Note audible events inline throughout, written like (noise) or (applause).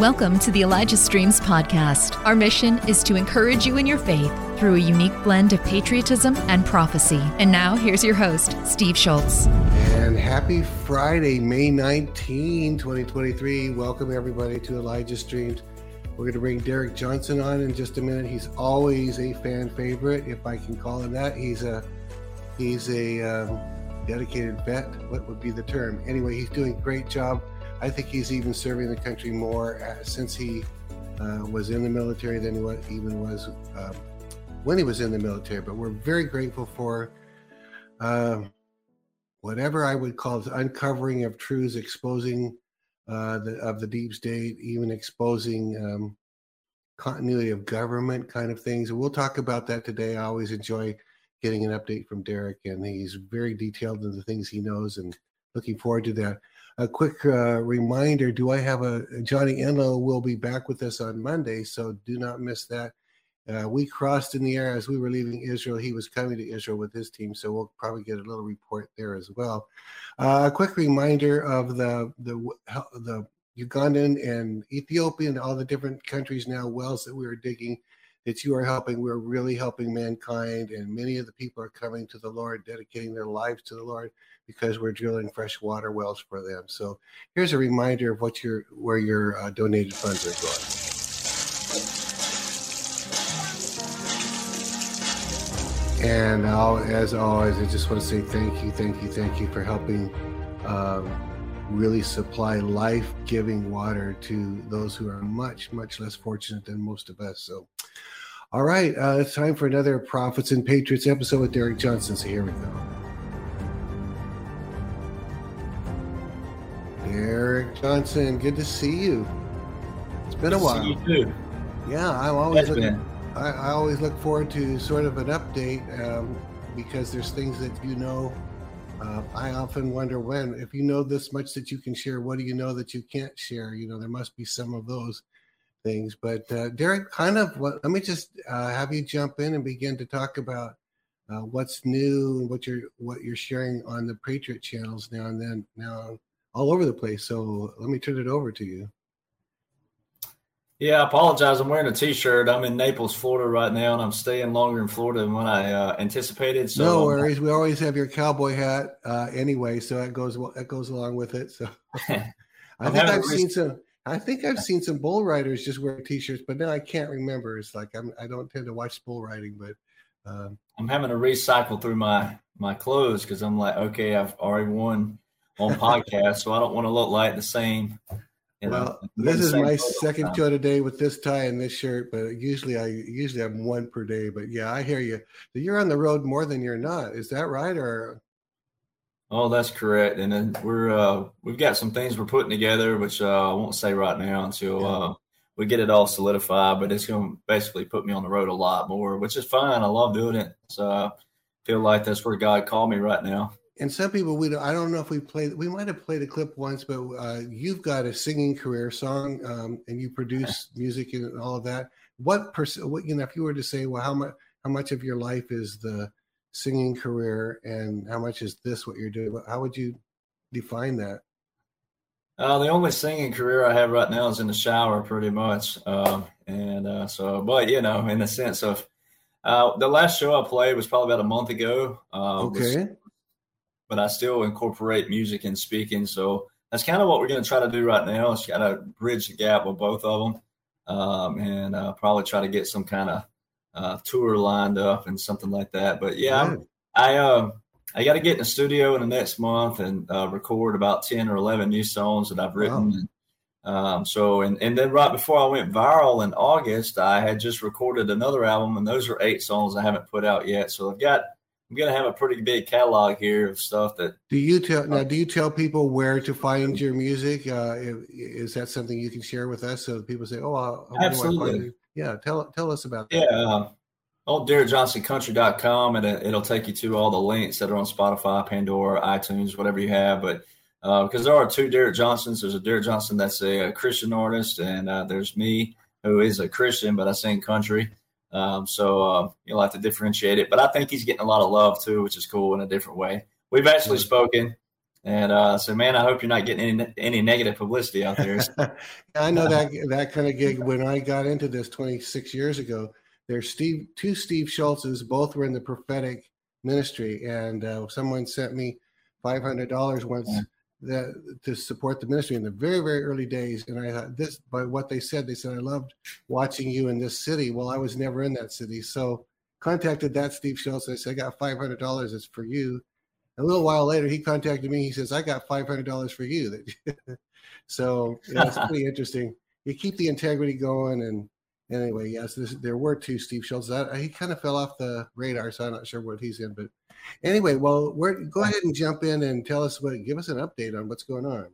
Welcome to the Elijah Streams podcast. Our mission is to encourage you in your faith through a unique blend of patriotism and prophecy. And now, here's your host, Steve Shultz. And happy Friday, May 19, 2023. Welcome, everybody, to Elijah Streams. We're going to bring Derek Johnson on in just a minute. He's always a fan favorite, if I can call him that. He's a he's a um, dedicated vet. What would be the term? Anyway, he's doing a great job I think he's even serving the country more uh, since he uh, was in the military than he even was uh, when he was in the military. But we're very grateful for um, whatever I would call the uncovering of truths, exposing uh, the, of the deep state, even exposing um, continuity of government kind of things. And we'll talk about that today. I always enjoy getting an update from Derek, and he's very detailed in the things he knows, and looking forward to that a quick uh, reminder do I have a Johnny Enlow will be back with us on Monday, so do not miss that. Uh, we crossed in the air as we were leaving Israel. He was coming to Israel with his team, so we'll probably get a little report there as well. Uh, a quick reminder of the the the Ugandan and Ethiopian, all the different countries now wells that we are digging that you are helping. We're really helping mankind, and many of the people are coming to the Lord, dedicating their lives to the Lord because we're drilling fresh water wells for them. So here's a reminder of what your where your uh, donated funds are going. And I'll, as always, I just want to say thank you, thank you, thank you for helping um, really supply life giving water to those who are much, much less fortunate than most of us. So all right, uh, it's time for another Prophets and Patriots episode with Derek Johnson. So here we go. Derek Johnson, good to see you. It's been good a while. you too. Yeah, I'm always looking, I, I, always look forward to sort of an update um, because there's things that you know. Uh, I often wonder when, if you know this much that you can share, what do you know that you can't share? You know, there must be some of those things. But uh, Derek, kind of, what, let me just uh, have you jump in and begin to talk about uh, what's new and what you're what you're sharing on the Patriot channels now and then now all over the place. So let me turn it over to you. Yeah, I apologize. I'm wearing a T-shirt. I'm in Naples, Florida right now, and I'm staying longer in Florida than what I uh, anticipated. So no worries. We always have your cowboy hat uh, anyway, so that goes that goes along with it. So (laughs) I think I've seen some. I think I've seen some bull riders just wear t-shirts, but now I can't remember. It's like I'm, I don't tend to watch bull riding, but um, I'm having to recycle through my my clothes because I'm like, okay, I've already won on (laughs) podcast, so I don't want to look like the same. You know, well, this is my second show today with this tie and this shirt, but usually I usually have one per day. But yeah, I hear you. You're on the road more than you're not. Is that right? Or Oh, that's correct. And then we're uh, we've got some things we're putting together, which uh, I won't say right now until uh, we get it all solidified. But it's going to basically put me on the road a lot more, which is fine. I love doing it. So I feel like that's where God called me right now. And some people we don't, I don't know if we played we might have played a clip once, but uh, you've got a singing career, song, um, and you produce music and all of that. What percent? What you know, if you were to say, well, how much how much of your life is the singing career and how much is this what you're doing? How would you define that? Uh, the only singing career I have right now is in the shower, pretty much. Um, and uh, so, but you know, in the sense of uh, the last show I played was probably about a month ago. Uh, okay. Was, but I still incorporate music and speaking. So that's kind of what we're going to try to do right now. Is got to bridge the gap with both of them, um, and uh, probably try to get some kind of uh, tour lined up and something like that. But yeah, I uh, I got to get in the studio in the next month and uh, record about ten or eleven new songs that I've written. Wow. Um, so and and then right before I went viral in August, I had just recorded another album, and those are eight songs I haven't put out yet. So I've got I'm gonna have a pretty big catalog here of stuff that. Do you tell now? Do you tell people where to find your music? Uh, is that something you can share with us so people say, "Oh, I'll, absolutely." yeah, tell tell us about that. Yeah, uh, old DerekJohnsonCountry.com, and it, will take you to all the links that are on Spotify, Pandora, iTunes, whatever you have. But uh, because there are two Derek Johnsons, there's a Derek Johnson that's a, a Christian artist, and uh, there's me who is a Christian, but I sing country. Um, so uh, you'll have to differentiate it. But I think he's getting a lot of love too, which is cool in a different way. We've actually spoken. And uh, so, man, I hope you're not getting any any negative publicity out there. (laughs) I know that that kind of gig. When I got into this 26 years ago, there's Steve, two Steve Shultzes, both were in the prophetic ministry, and uh, someone sent me $500 once. Yeah. That, to support the ministry in the very very early days and i thought this by what they said they said i loved watching you in this city well i was never in that city so contacted that steve schultz i said i got $500 it's for you a little while later, he contacted me. He says, "I got five hundred dollars for you." (laughs) so yeah, it's (laughs) pretty interesting. You keep the integrity going, and anyway, yes, this, there were two Steve Shultz. That he kind of fell off the radar, so I'm not sure what he's in. But anyway, well, go ahead and jump in and tell us what. Give us an update on what's going on.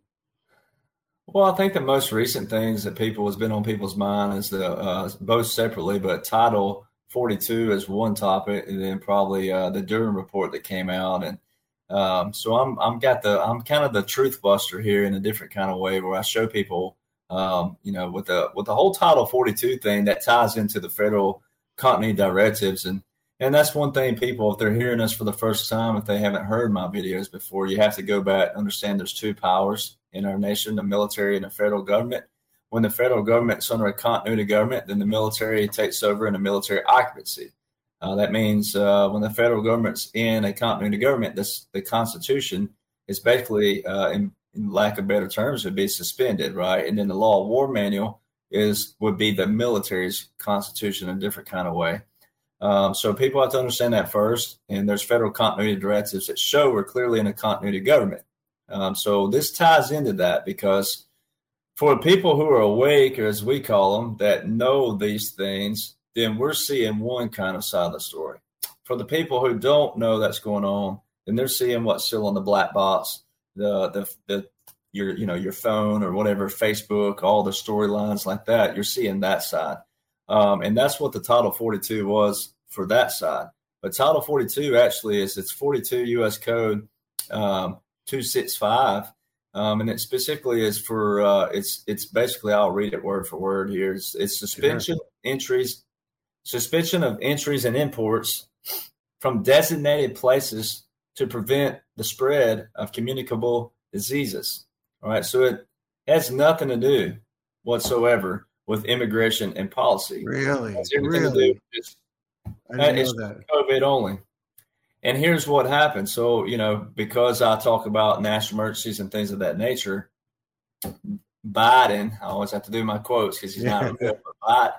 Well, I think the most recent things that people has been on people's mind is the uh, both separately, but Title 42 is one topic, and then probably uh, the Durham report that came out, and um, so I'm I'm got the I'm kind of the truth buster here in a different kind of way where I show people, um, you know, with the with the whole Title 42 thing that ties into the federal company directives and and that's one thing people if they're hearing us for the first time if they haven't heard my videos before you have to go back understand there's two powers in our nation the military and the federal government when the federal government's under a continuity government then the military takes over in a military occupancy uh, that means uh, when the federal government's in a continuity government, this, the Constitution is basically, uh, in, in, lack of better terms, would be suspended, right? And then the Law of War Manual is would be the military's constitution in a different kind of way. Um, so people have to understand that first. And there's federal continuity directives that show we're clearly in a continuity government. Um, so this ties into that because for people who are awake, or as we call them, that know these things, then we're seeing one kind of side of the story. For the people who don't know that's going on, then they're seeing what's still on the black box, the the the your you know your phone or whatever, Facebook, all the storylines like that. You're seeing that side, um, and that's what the Title 42 was for that side. But Title 42 actually is it's 42 U.S. Code um, 265. Um, and it specifically is for uh, it's it's basically I'll read it word for word here. It's, it's suspension sure. entries suspension of entries and imports from designated places to prevent the spread of communicable diseases. All right, so it has nothing to do whatsoever with immigration and policy. Really, really, just, I that. COVID only. And here's what happened. So you know, because I talk about national emergencies and things of that nature, Biden. I always have to do my quotes because he's not. (laughs) Biden,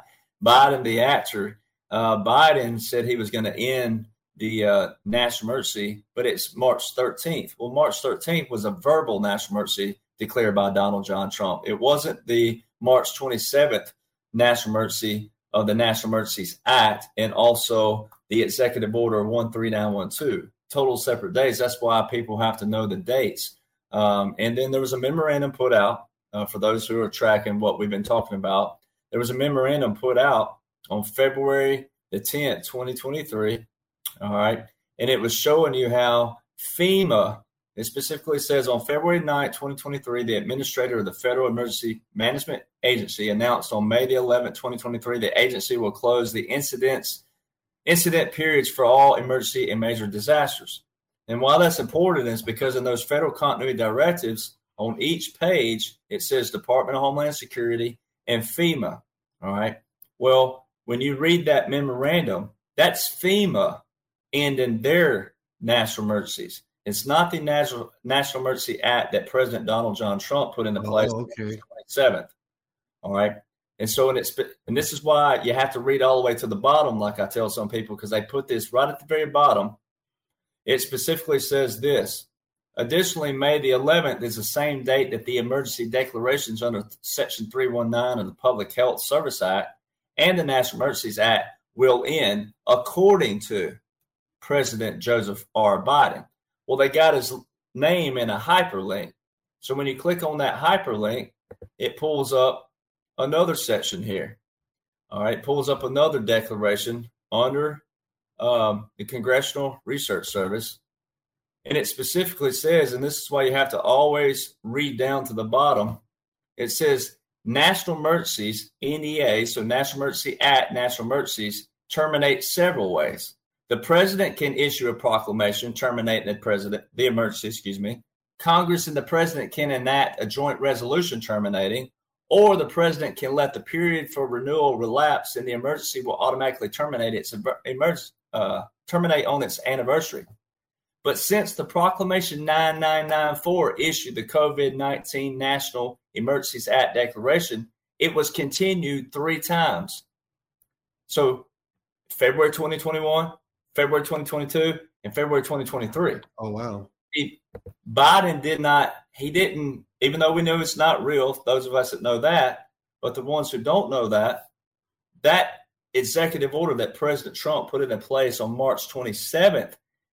Biden, the actor, uh, Biden said he was going to end the uh, national emergency, but it's March 13th. Well, March 13th was a verbal national emergency declared by Donald John Trump. It wasn't the March 27th national emergency of the National Emergencies Act and also the Executive Order 13912. Total separate days. That's why people have to know the dates. Um, and then there was a memorandum put out uh, for those who are tracking what we've been talking about. There was a memorandum put out on February the 10th, 2023. All right. And it was showing you how FEMA, it specifically says on February 9th, 2023, the administrator of the Federal Emergency Management Agency announced on May the 11th, 2023, the agency will close the incidents incident periods for all emergency and major disasters. And why that's important is because in those federal continuity directives, on each page, it says Department of Homeland Security and FEMA. All right. Well, when you read that memorandum, that's FEMA ending their national emergencies. It's not the National National Emergency Act that President Donald John Trump put into oh, place oh, okay. on the 27th. All right. And so, and it's, and this is why you have to read all the way to the bottom, like I tell some people, because they put this right at the very bottom. It specifically says this. Additionally, May the 11th is the same date that the emergency declarations under Section 319 of the Public Health Service Act and the National Emergencies Act will end, according to President Joseph R. Biden. Well, they got his name in a hyperlink. So when you click on that hyperlink, it pulls up another section here. All right, pulls up another declaration under um, the Congressional Research Service. And it specifically says, and this is why you have to always read down to the bottom, it says National emergencies, NEA, so National Emergency Act, National Emergencies, terminate several ways. The president can issue a proclamation terminating the president, the emergency, excuse me, Congress and the president can enact a joint resolution terminating, or the president can let the period for renewal relapse and the emergency will automatically terminate its emergency, uh, terminate on its anniversary. But since the Proclamation 9994 issued the COVID 19 National Emergencies Act declaration, it was continued three times. So February 2021, February 2022, and February 2023. Oh, wow. He, Biden did not, he didn't, even though we know it's not real, those of us that know that, but the ones who don't know that, that executive order that President Trump put in place on March 27th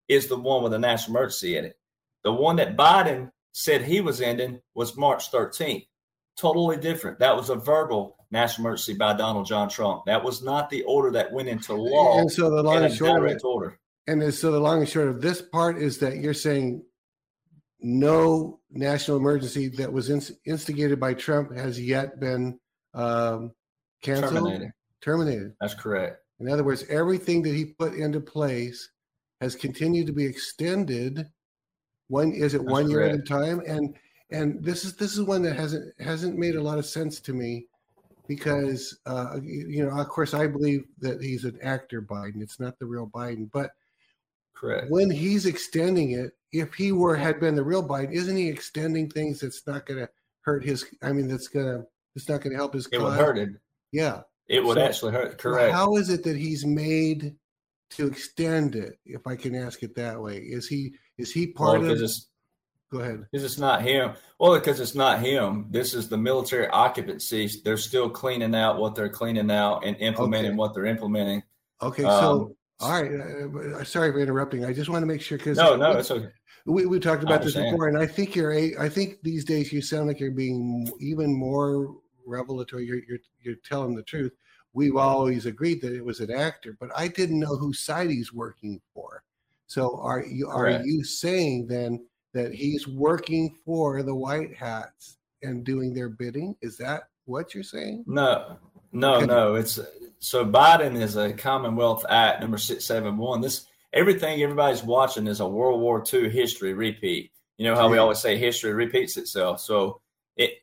is the one with a national emergency in it. The one that Biden said he was ending was March 13th. Totally different. That was a verbal national emergency by Donald John Trump. That was not the order that went into law. And so the long and short of it, order. And so the long and short of this part is that you're saying no national emergency that was instigated by Trump has yet been um, canceled. Terminated. Terminated. That's correct. In other words, everything that he put into place has continued to be extended. One is it That's one year at a time, and and this is this is one that hasn't hasn't made a lot of sense to me because uh, you know of course I believe that he's an actor Biden. It's not the real Biden, but correct when he's extending it, if he were had been the real Biden, isn't he extending things that's not going to hurt his? I mean, that's gonna it's not going to help his. It cause. would hurt it. Yeah, it would so, actually hurt. Correct. How is it that he's made to extend it, if I can ask it that way? Is he is he part well, of? Go ahead. Because it's not him. Well, because it's not him. This is the military occupancy. They're still cleaning out what they're cleaning out and implementing okay. what they're implementing. Okay, um, so all right. Uh, uh, sorry for interrupting. I just want to make sure because no, no, it's okay. We, we talked about this before, and I think you're a. I think these days you sound like you're being even more revelatory. You're you're, you're telling the truth we've always agreed that it was an actor, but I didn't know whose side he's working for. So are you are you saying then that he's working for the white hats and doing their bidding? Is that what you're saying? No, no, okay. no. It's so Biden is a Commonwealth Act number six seven one. This everything everybody's watching is a World War II history repeat. You know how we always say history repeats itself. So it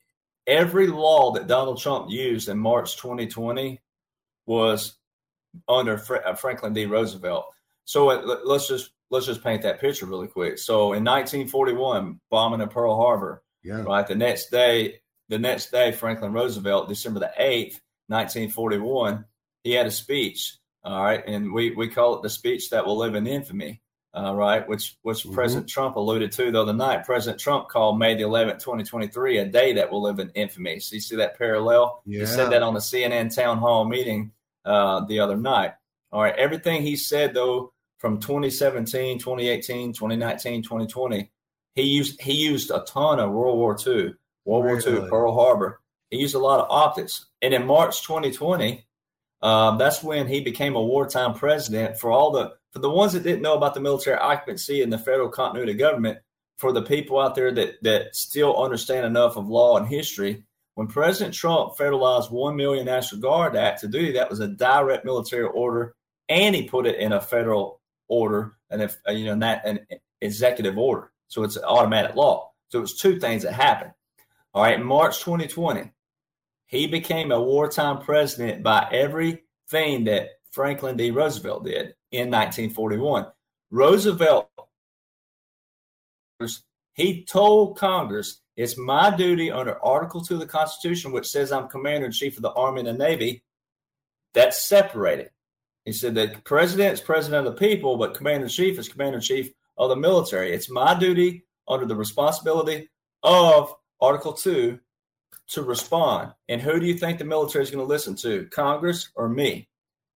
every law that Donald Trump used in March 2020 was under uh, Franklin D. Roosevelt. So uh, let's just let's just paint that picture really quick. So in 1941, bombing of Pearl Harbor. Yeah. Right. The next day, the next day, Franklin Roosevelt, December the eighth, 1941, he had a speech. All right, and we we call it the speech that will live in infamy. Uh, right, which which mm-hmm. President Trump alluded to the other night. President Trump called May the 11th, 2023, a day that will live in infamy. So you see that parallel? Yeah. He said that on the CNN town hall meeting uh, the other night. All right, everything he said though from 2017, 2018, 2019, 2020, he used he used a ton of World War II, World really? War II, Pearl Harbor. He used a lot of optics, and in March 2020, um, that's when he became a wartime president. For all the for the ones that didn't know about the military occupancy and the federal continuity of government, for the people out there that that still understand enough of law and history, when President Trump federalized one million National Guard Act to duty, that was a direct military order, and he put it in a federal order and if uh, you know that an executive order. So it's automatic law. So it's two things that happened. All right, March 2020, he became a wartime president by everything that Franklin D. Roosevelt did in 1941. Roosevelt, he told Congress it's my duty under Article 2 of the Constitution, which says I'm commander in chief of the Army and the Navy. That's separated. He said that president is president of the people, but commander in chief is commander in chief of the military. It's my duty under the responsibility of Article 2 to respond. And who do you think the military is going to listen to, Congress or me?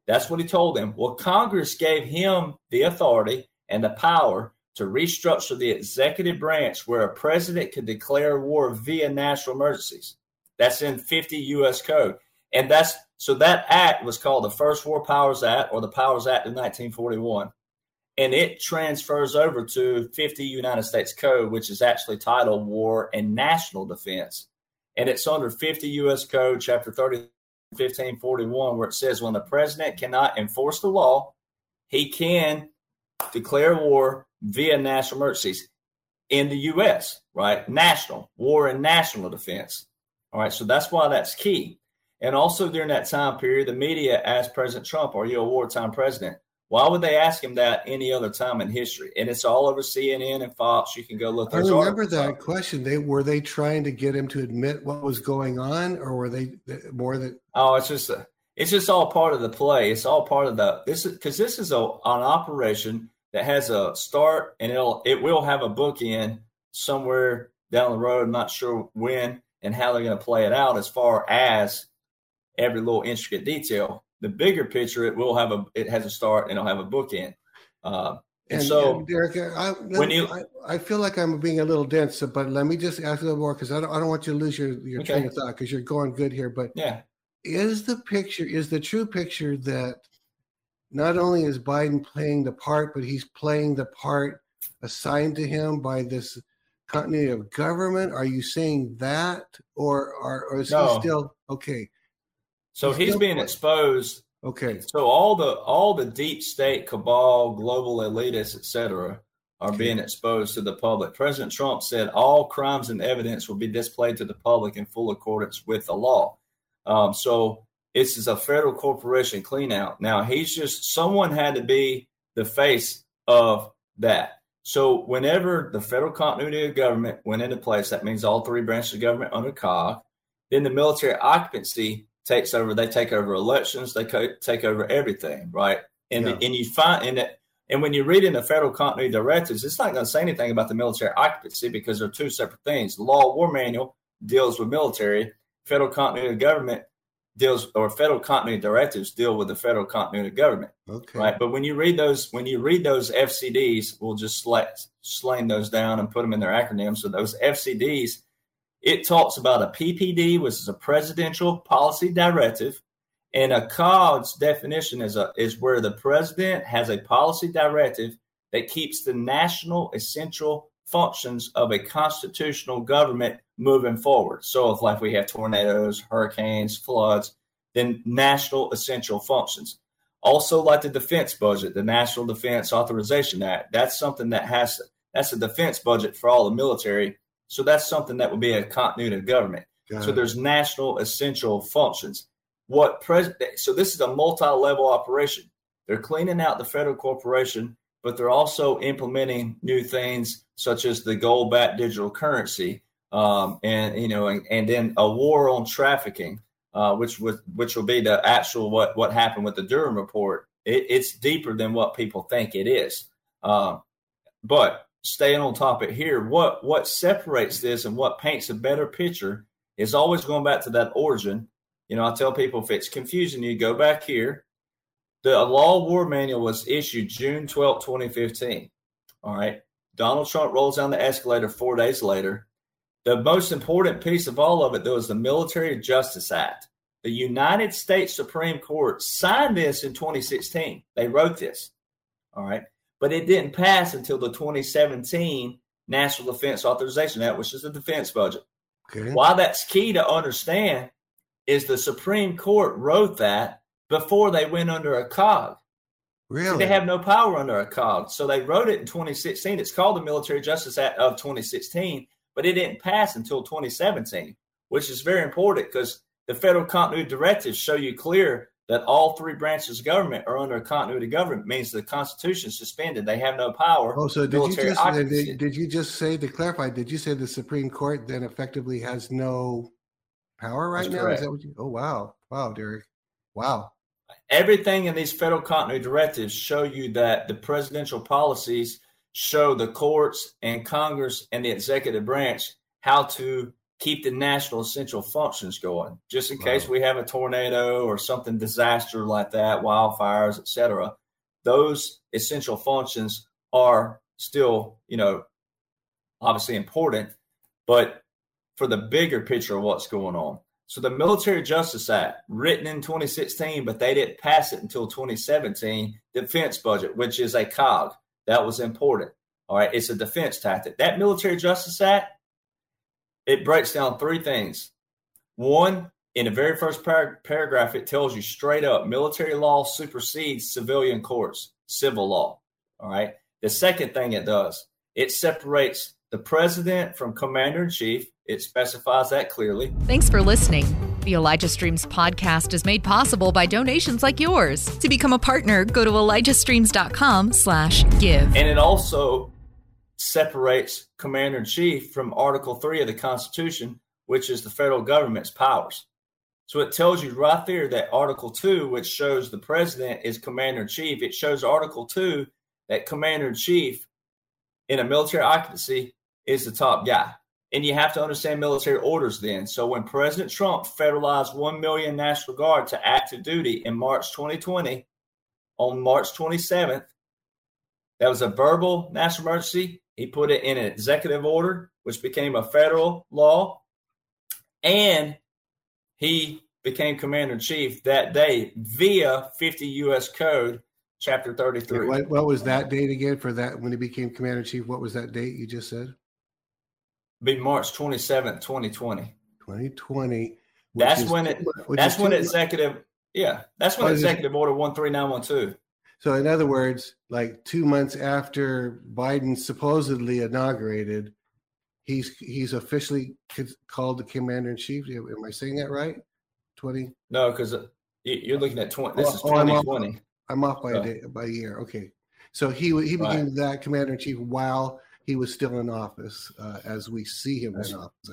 That's what he told them. Well, Congress gave him the authority and the power to restructure the executive branch where a president could declare war via national emergencies. That's in 50 U.S. Code. And that's so that act was called the First War Powers Act or the Powers Act of 1941. And it transfers over to 50 United States Code, which is actually titled War and National Defense. And it's under 50 U.S. Code, Chapter 30, 1541, where it says when the president cannot enforce the law, he can declare war via national emergencies. in the U.S., right? National, war and national defense. All right. So that's why that's key. And also during that time period, the media asked President Trump, Are you a wartime president? Why would they ask him that any other time in history? And it's all over CNN and Fox. You can go look. I remember that question. They were they trying to get him to admit what was going on, or were they more than? Oh, it's just a, it's just all part of the play. It's all part of the this because this is a an operation that has a start and it'll it will have a bookend somewhere down the road. I'm not sure when and how they're going to play it out as far as every little intricate detail the bigger picture, it will have a it has a start and it'll have a bookend. Uh, and, and, so, and Derek, I, when you, I, I, feel like I'm being a little dense, but let me just ask a little more because I don't, I don't want you to lose your, your okay. train of thought because you're going good here. But yeah, is the picture is the true picture that not only is Biden playing the part, but he's playing the part assigned to him by this continuity of government? Are you saying that, or, or, or is no. he still okay? So he's, he's being exposed. Okay. So all the all the deep state cabal, global elitists, etc., are okay. being exposed to the public. President Trump said all crimes and evidence will be displayed to the public in full accordance with the law. Um, so this is a federal corporation cleanout. Now he's just someone had to be the face of that. So whenever the federal continuity of government went into place, that means all three branches of government under COG. Then the military occupancy takes over. They take over elections. They co- take over everything, right? And yeah. and you find in it. And when you read in the federal continuity directives, it's not going to say anything about the military occupancy because they're two separate things. The law war manual deals with military. Federal continuity of government deals, or federal continuity directives deal with the federal continuity government. Okay. Right. But when you read those, when you read those FCDs, we'll just sl- slang those down and put them in their acronyms. So those FCDs it talks about a PPD, which is a presidential policy directive, and a COGS definition is a is where the president has a policy directive that keeps the national essential functions of a constitutional government moving forward. So if like we have tornadoes, hurricanes, floods, then national essential functions. Also like the defense budget, the National Defense Authorization Act, that's something that has that's a defense budget for all the military so that's something that would be a continuity of government. Got so it. there's national essential functions. What president? So this is a multi-level operation. They're cleaning out the federal corporation, but they're also implementing new things such as the gold-backed digital currency, um, and you know, and, and, then a war on trafficking, uh, which would which will be the actual what what happened with the Durham report. It, it's deeper than what people think it is. Uh, but staying on topic here, what what separates this and what paints a better picture is always going back to that origin. You know, I tell people if it's confusing you, go back here. The law war manual was issued June 12, 2015. All right. Donald Trump rolls down the escalator four days later. The most important piece of all of it, though, is the Military Justice Act. The United States Supreme Court signed this in 2016. They wrote this. All right but it didn't pass until the 2017 National Defense Authorization Act, which is the defense budget. Okay. Why that's key to understand is the Supreme Court wrote that before they went under a COG. Really? So they have no power under a COG. So they wrote it in 2016. It's called the Military Justice Act of 2016, but it didn't pass until 2017, which is very important because the federal continuity directives show you clear that all three branches of government are under a continuity government means the Constitution is suspended. They have no power. Oh, so did you just did, did, you just say to clarify? Did you say the Supreme Court then effectively has no power right That's now? Correct. Is that what you? Oh, wow, wow, Derek, wow. Everything in these federal continuity directives show you that the presidential policies show the courts and Congress and the executive branch how to keep the national essential functions going, just in case we have a tornado or something disaster like that, wildfires, etc. Those essential functions are still, you know, obviously important, but for the bigger picture of what's going on. So the Military Justice Act, written in 2016, but they didn't pass it until 2017, defense budget, which is a cog. That was important. All right, it's a defense tactic. That Military Justice Act it breaks down three things. One, in the very first par- paragraph, it tells you straight up military law supersedes civilian courts, civil law. All right. The second thing it does, it separates the president from commander in chief. It specifies that clearly. Thanks for listening. The Elijah Streams podcast is made possible by donations like yours. To become a partner, go to elijahstreams.com slash give. And it also separates commander in chief from Article 3 of the Constitution, which is the federal government's powers. So it tells you right there that Article 2, which shows the president is commander in chief, it shows Article 2 that commander in chief in a military occupancy is the top guy. And you have to understand military orders then. So when President Trump federalized 1 million National Guard to active duty in March 2020, on March 27th, that was a verbal national emergency. He put it in an executive order, which became a federal law. And he became commander in chief that day via 50 U.S. Code, Chapter 33. What, what was that date again for that when he became commander in chief? What was that date you just said? be March 27th, 2020. 2020. That's when it. That's when executive. Yeah, that's when executive order 13912. So, in other words, like two months after Biden supposedly inaugurated, he's he's officially called the commander in chief. Am I saying that right? 20? No, because uh, you're looking at 20. This oh, is 2020. I'm off, by a day, by a year. Okay, so he he became right. that commander in chief while he was still in office uh, as we see him in office.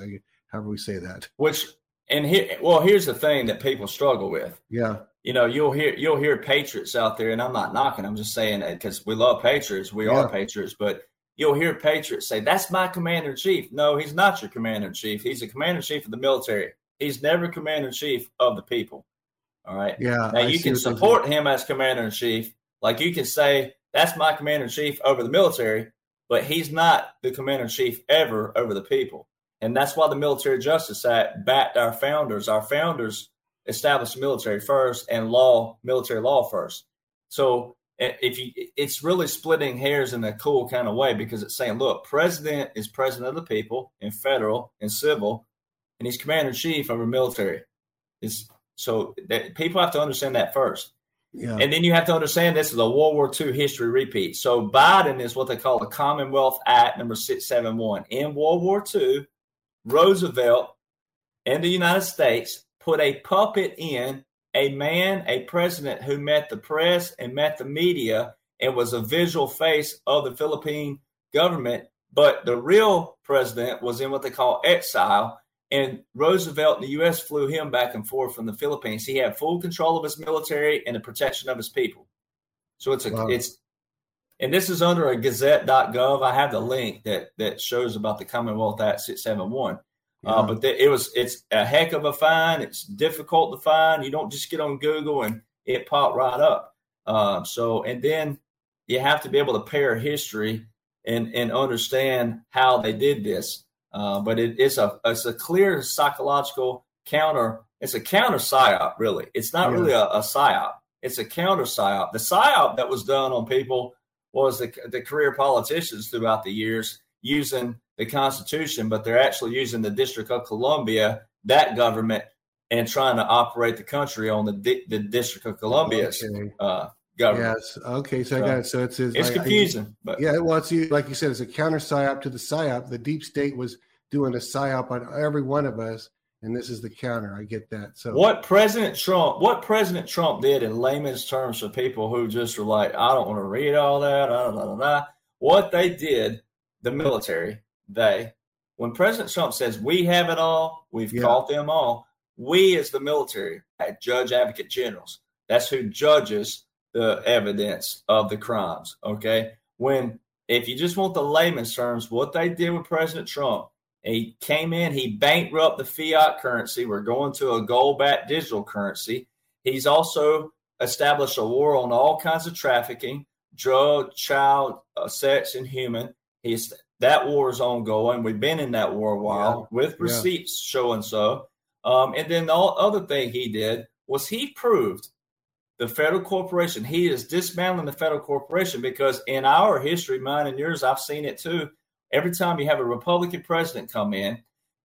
However, we say that. Which and here, well, here's the thing that people struggle with. Yeah, you know, you'll hear you'll hear patriots out there, and I'm not knocking. I'm just saying that because we love patriots, we yeah. are patriots, but you'll hear patriots say, "That's my commander in chief." No, he's not your commander in chief. He's a commander in chief of the military. He's never commander in chief of the people. All right. Yeah. Now I you can support him as commander in chief. Like you can say, "That's my commander in chief over the military," but he's not the commander in chief ever over the people. And that's why the Military Justice Act backed our founders. Our founders established military first and law, military law first. So if you, it's really splitting hairs in a cool kind of way because it's saying, look, president is president of the people in federal and civil, and he's commander in chief of over military. It's so that people have to understand that first. Yeah. And then you have to understand this is a World War II history repeat. So Biden is what they call the Commonwealth Act number 671. In World War II, Roosevelt and the United States put a puppet in a man, a president who met the press and met the media and was a visual face of the Philippine government. But the real president was in what they call exile and Roosevelt in the U.S. flew him back and forth from the Philippines. He had full control of his military and the protection of his people. So it's a wow. it's and this is under a gazette.gov. I have the link that that shows about the Commonwealth Act 671. Uh, yeah. Uh, but the, it was it's a heck of a find. It's difficult to find. You don't just get on Google and it popped right up. Uh, so and then you have to be able to pair history and and understand how they did this. Uh, but it is a it's a clear psychological counter. It's a counter psyop, really. It's not yeah. really a, a psyop. It's a counter psyop. The psyop that was done on people was the, the career politicians throughout the years using the Constitution, but they're actually using the District of Columbia, that government, and trying to operate the country on the the District of Columbia's okay. uh, government. Yes. Okay. So, so I got it. So it's it's, it's like, confusing, I, but yeah. Well, it's like you said, it's a counter psyop to the psyop. The deep state was doing a psyop on every one of us, and this is the counter. I get that. So what President Trump, what President Trump did in layman's terms for people who just were like, I don't want to read all that. Blah, blah, blah, what they did, the military, they when President Trump says we have it all, we've yeah. caught them all. We as the military, judge advocate generals, that's who judges the evidence of the crimes. Okay. When, if you just want the layman's terms, what they did with President Trump, he came in, he bankrupted the fiat currency. We're going to a gold backed digital currency. He's also established a war on all kinds of trafficking, drug, child, uh, sex, and human. He's that war is ongoing. We've been in that war a while yeah. with receipts yeah. showing so. Um, and then the other thing he did was he proved the federal corporation. He is dismantling the federal corporation because in our history, mine and yours, I've seen it too. Every time you have a Republican president come in,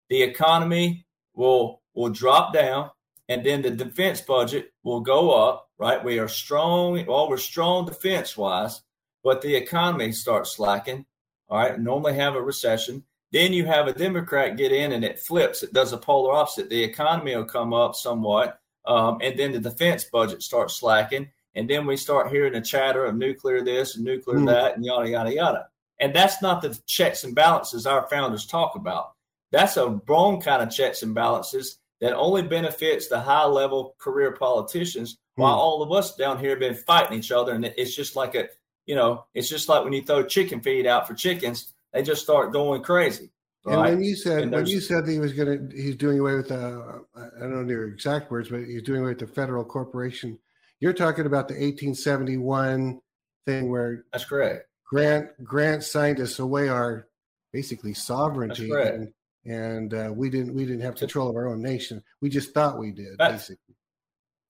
the economy will will drop down, and then the defense budget will go up. Right? We are strong. Well, we're strong defense wise, but the economy starts slacking. All right, normally have a recession. Then you have a Democrat get in and it flips. It does a polar opposite. The economy will come up somewhat, um, and then the defense budget starts slacking. And then we start hearing the chatter of nuclear this and nuclear mm. that and yada, yada, yada. And that's not the checks and balances our founders talk about. That's a wrong kind of checks and balances that only benefits the high level career politicians, mm. while all of us down here have been fighting each other. And it's just like a, you know, it's just like when you throw chicken feed out for chickens, they just start going crazy. And when you said when you said he was going to, he's doing away with the, I don't know your exact words, but he's doing away with the federal corporation. You're talking about the 1871 thing where that's correct. Grant Grant signed us away our basically sovereignty, and, and uh, we didn't we didn't have control of our own nation. We just thought we did, basically.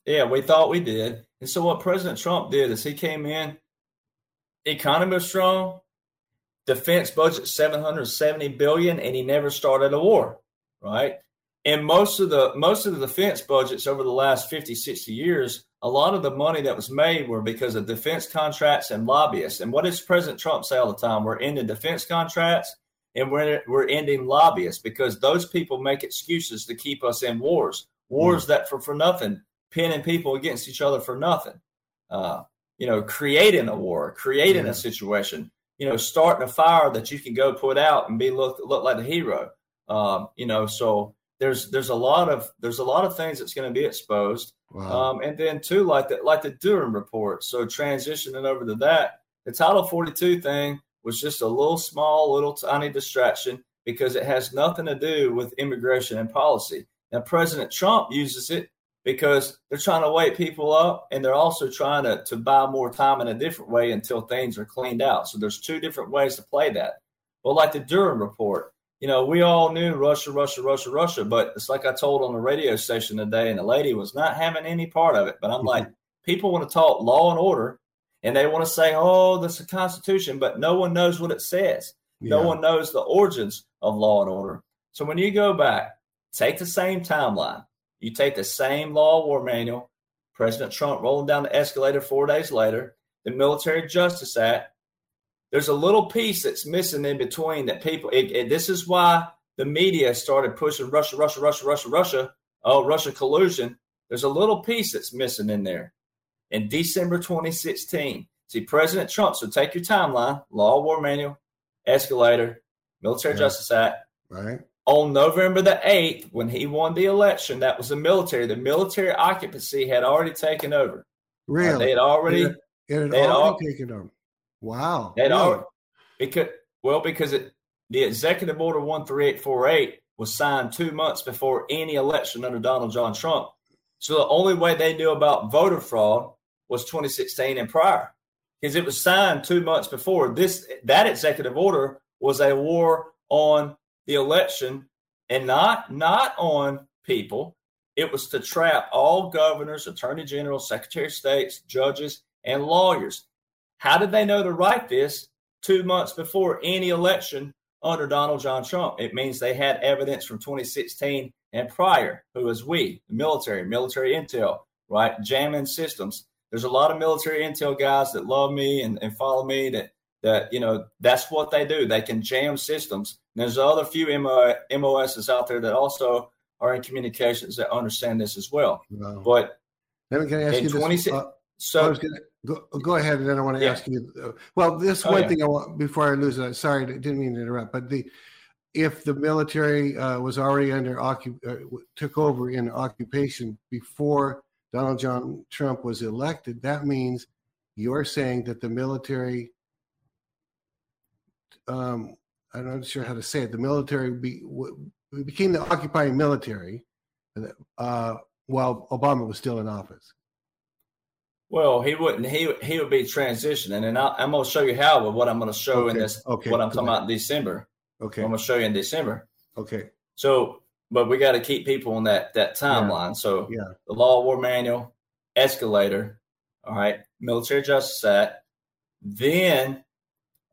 Yeah, we thought we did. And so what President Trump did is he came in, economy was strong, defense budget 770 billion and he never started a war right? And most of the most of the defense budgets over the last 50 60 years a lot of the money that was made were because of defense contracts and lobbyists. And what does president trump say all the time? We're ending defense contracts and we're, we're ending lobbyists because those people make excuses to keep us in wars. Wars mm. that for, for nothing pinning people against each other for nothing. Uh, you know creating a war creating yeah. a situation you know, starting a fire that you can go put out and be look look like a hero. Um, you know, so there's there's a lot of there's a lot of things that's going to be exposed. Wow. Um, and then too, like the like the Durham report. So transitioning over to that, the Title 42 thing was just a little small, little tiny distraction because it has nothing to do with immigration and policy. Now, President Trump uses it because they're trying to wake people up and they're also trying to, to buy more time in a different way until things are cleaned out. So there's two different ways to play that. Well, like the Durham report, you know, we all knew Russia, Russia, Russia, Russia, but it's like I told on the radio station today, and the lady was not having any part of it. But I'm like, mm-hmm. people want to talk law and order, and they want to say, oh, this is a constitution, but no one knows what it says. Yeah. No one knows the origins of law and order. So when you go back, take the same timeline, you take the same law war manual, President Trump rolling down the escalator four days later, the Military Justice Act. There's a little piece that's missing in between that people. It, it, this is why the media started pushing Russia, Russia, Russia, Russia, Russia. Oh, Russia collusion. There's a little piece that's missing in there. In December 2016, see President Trump. So take your timeline: Law War Manual, Escalator, Military yeah. Justice Act, right? On November the 8th, when he won the election, that was the military. The military occupancy had already taken over. Really? Uh, they had already, it, it had already all, taken over. Wow. They really? already, because, well, because it, the executive order 13848 was signed two months before any election under Donald John Trump. So the only way they knew about voter fraud was 2016 and prior, because it was signed two months before. This that executive order was a war on the election and not not on people. It was to trap all governors, attorney generals, secretary of states, judges, and lawyers. How did they know to write this two months before any election under Donald John Trump? It means they had evidence from 2016 and prior, who is we, the military, military intel, right? Jamming systems. There's a lot of military intel guys that love me and, and follow me that that you know that's what they do. They can jam systems. And there's other few MOSs out there that also are in communications that understand this as well. Wow. But can I ask you 20, this? Uh, so gonna, go, go, ahead, and then I want to yeah. ask you. Uh, well, this oh, one yeah. thing I want before I lose it. Sorry, I didn't mean to interrupt, but the if the military uh, was already under occup- uh, took over in occupation before Donald John Trump was elected, that means you're saying that the military um, I'm not sure how to say it. The military be, we became the occupying military uh, while Obama was still in office. Well, he wouldn't. He he would be transitioning, and I, am going to show you how with what I'm going to show okay. in this. Okay. What I'm talking about in December. Okay. I'm going to show you in December. Okay. So, but we got to keep people on that that timeline. Yeah. So, yeah, the Law of War Manual, Escalator, all right, Military Justice Act, then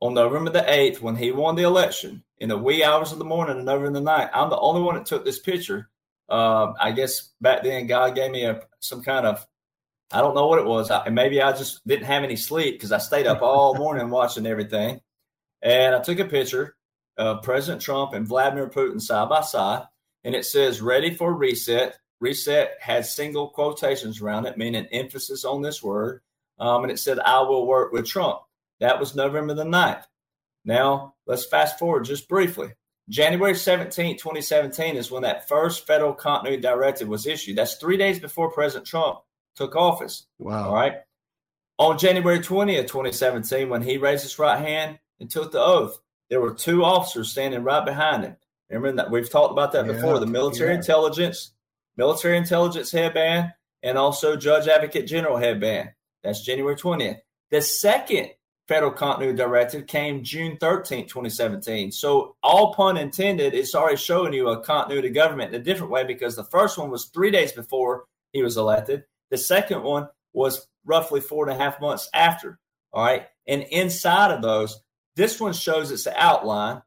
on November the 8th when he won the election in the wee hours of the morning and over in the night. I'm the only one that took this picture. Uh, I guess back then God gave me a some kind of I don't know what it was. I, maybe I just didn't have any sleep because I stayed up all (laughs) morning watching everything. and I took a picture of President Trump and Vladimir Putin side by side, and it says "Ready for reset." Reset has single quotations around it, meaning emphasis on this word. Um, and it said, I will work with Trump. That was November the 9th. Now, let's fast forward just briefly. January 17, 2017 is when that first federal continuity directive was issued. That's three days before President Trump took office. Wow. All right. On January 20th, 2017, when he raised his right hand and took the oath, there were two officers standing right behind him. Remember that we've talked about that yeah, before the military yeah. intelligence, military intelligence headband, and also Judge Advocate General headband. That's January 20th. The second federal continuity directive came June 13, 2017. So, all pun intended, it's already showing you a continuity government in a different way because the first one was three days before he was elected. The second one was roughly four and a half months after. All right. And inside of those, this one shows it's the outline,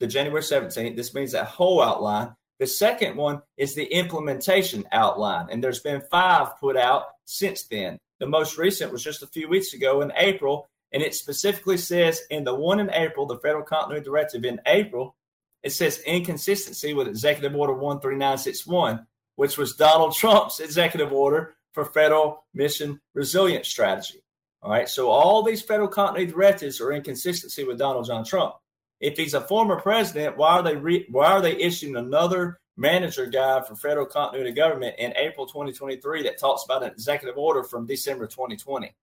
the January 17th. This means that whole outline. The second one is the implementation outline. And there's been five put out since then. The most recent was just a few weeks ago in April, and it specifically says in the one in April, the Federal Continuity Directive in April, it says inconsistency with Executive Order 13961, which was Donald Trump's executive order for federal mission resilience strategy. All right. So all these federal continuity directives are inconsistency with Donald John Trump. If he's a former president, why are they re- why are they issuing another manager guide for federal continuity government in April 2023 that talks about an executive order from December 2020.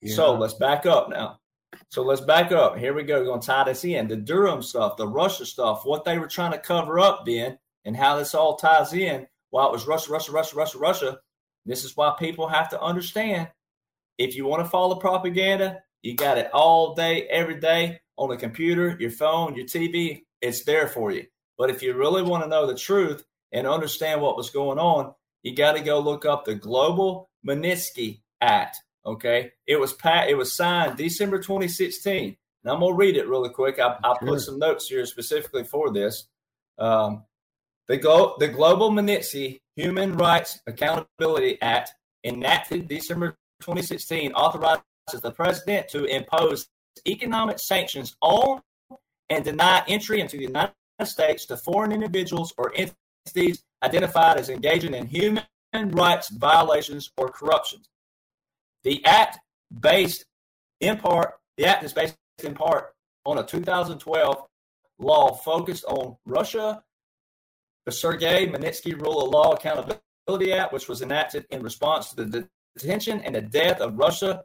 Yeah. So let's back up now. So let's back up. Here we go. We're going to tie this in. The Durham stuff, the Russia stuff, what they were trying to cover up then, and how this all ties in. While it was Russia, Russia, Russia, Russia, Russia. This is why people have to understand if you want to follow propaganda, you got it all day, every day on the computer, your phone, your TV. It's there for you. But if you really want to know the truth and understand what was going on, you got to go look up the Global Magnitsky Act. Okay, it was pat. It was signed December 2016. Now I'm gonna read it really quick. I, I put some notes here specifically for this. Um, the, Glo- the Global Magnitsky Human Rights Accountability Act, enacted December 2016, authorizes the president to impose economic sanctions on and deny entry into the United States to foreign individuals or entities identified as engaging in human rights violations or corruption. The act based in part, the act is based in part on a 2012 law focused on Russia, the Sergei Magnitsky Rule of Law Accountability Act, which was enacted in response to the detention and the death of Russia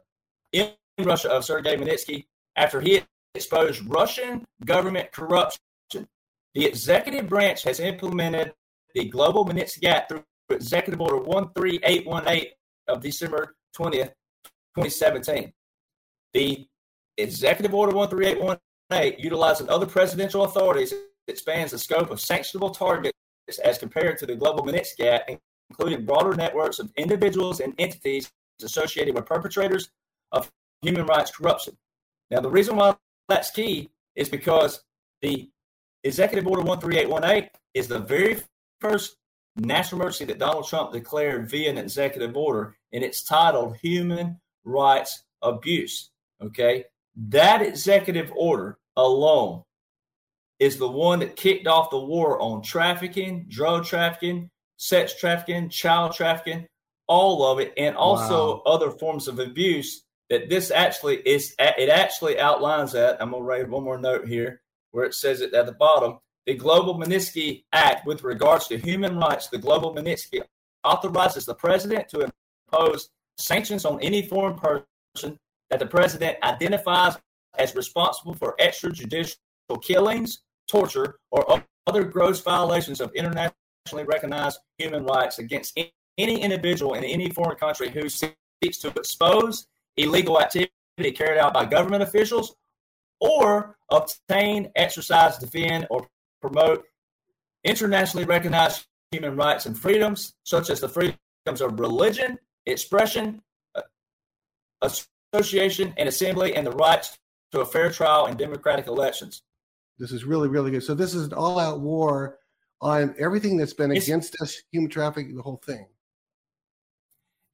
in Russia of Sergei Magnitsky after he exposed Russian government corruption. The executive branch has implemented the Global Magnitsky Act through Executive Order 13818 of December 20th, 2017. The Executive Order 13818, utilizing other presidential authorities, expands the scope of sanctionable targets as compared to the Global Magnitsky Act, including broader networks of individuals and entities associated with perpetrators of human rights corruption. Now, the reason why that's key is because the Executive Order 13818 is the very first national emergency that Donald Trump declared via an executive order, and it's titled Human Rights Abuse. Okay. That executive order alone is the one that kicked off the war on trafficking, drug trafficking, sex trafficking, child trafficking, all of it, and also wow. other forms of abuse. That this actually is, it actually outlines that. I'm gonna write one more note here where it says it at the bottom. The Global Magnitsky Act, with regards to human rights, the Global Magnitsky authorizes the president to impose sanctions on any foreign person that the president identifies as responsible for extrajudicial killings, torture, or other gross violations of internationally recognized human rights against any individual in any foreign country who seeks to expose illegal activity carried out by government officials or obtain, exercise, defend, or promote internationally recognized human rights and freedoms, such as the freedoms of religion, expression, uh, association, and assembly, and the rights to a fair trial and democratic elections. This is really, really good. So, this is an all out war on everything that's been it's, against us, human trafficking, the whole thing.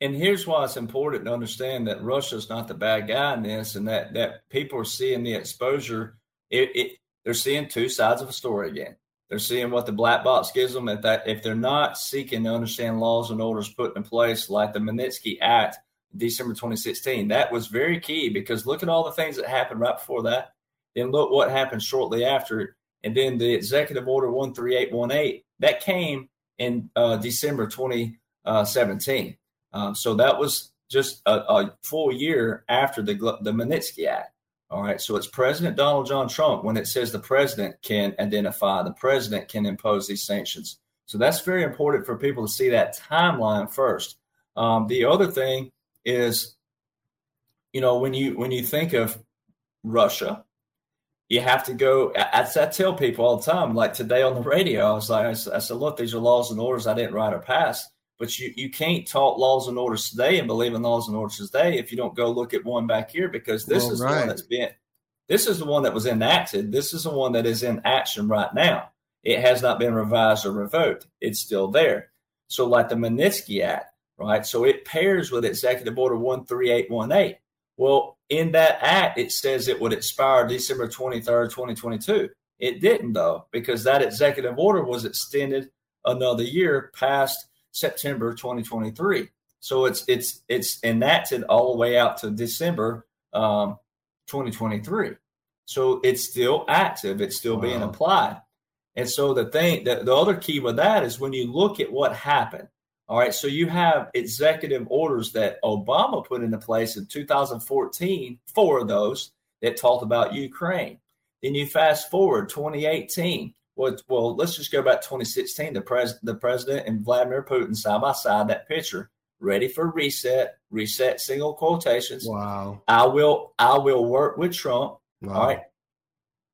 And here's why it's important to understand that Russia's not the bad guy in this, and that that people are seeing the exposure it, it, they're seeing two sides of a story again. They're seeing what the black box gives them. If that if they're not seeking to understand laws and orders put in place, like the Magnitsky Act, December 2016, that was very key because look at all the things that happened right before that. Then look what happened shortly after, and then the Executive Order 13818 that came in uh, December 2017. Um, so that was just a, a, full year after the the Magnitsky Act. All right, so it's President Donald John Trump when it says the president can identify, the president can impose these sanctions. So that's very important for people to see that timeline first. Um, the other thing is, you know, when you when you think of Russia, you have to go. I, I tell people all the time, like today on the radio, I was like, I said, look, these are laws and orders I didn't write or pass. But you, you can't talk laws and orders today and believe in laws and orders today if you don't go look at one back here because this well, is right. the one that's been this is the one that was enacted. This is the one that is in action right now. It has not been revised or revoked. It's still there. So like the Magnitsky Act, right? So it pairs with Executive Order 13818. Well, in that act, it says it would expire December 23rd, 2022. It didn't, though, because that executive order was extended another year past September 2023. So it's it's it's and enacted all the way out to December um, 2023. So it's still active. It's still wow. being applied. And so the thing that the other key with that is when you look at what happened. All right, so you have executive orders that Obama put into place in 2014, four of those that talked about Ukraine. Then you fast forward 2018, well, well, let's just go back to 2016. The pres the president and Vladimir Putin side by side. That picture, ready for reset. Reset single quotations. Wow. I will. I will work with Trump. Wow. All right.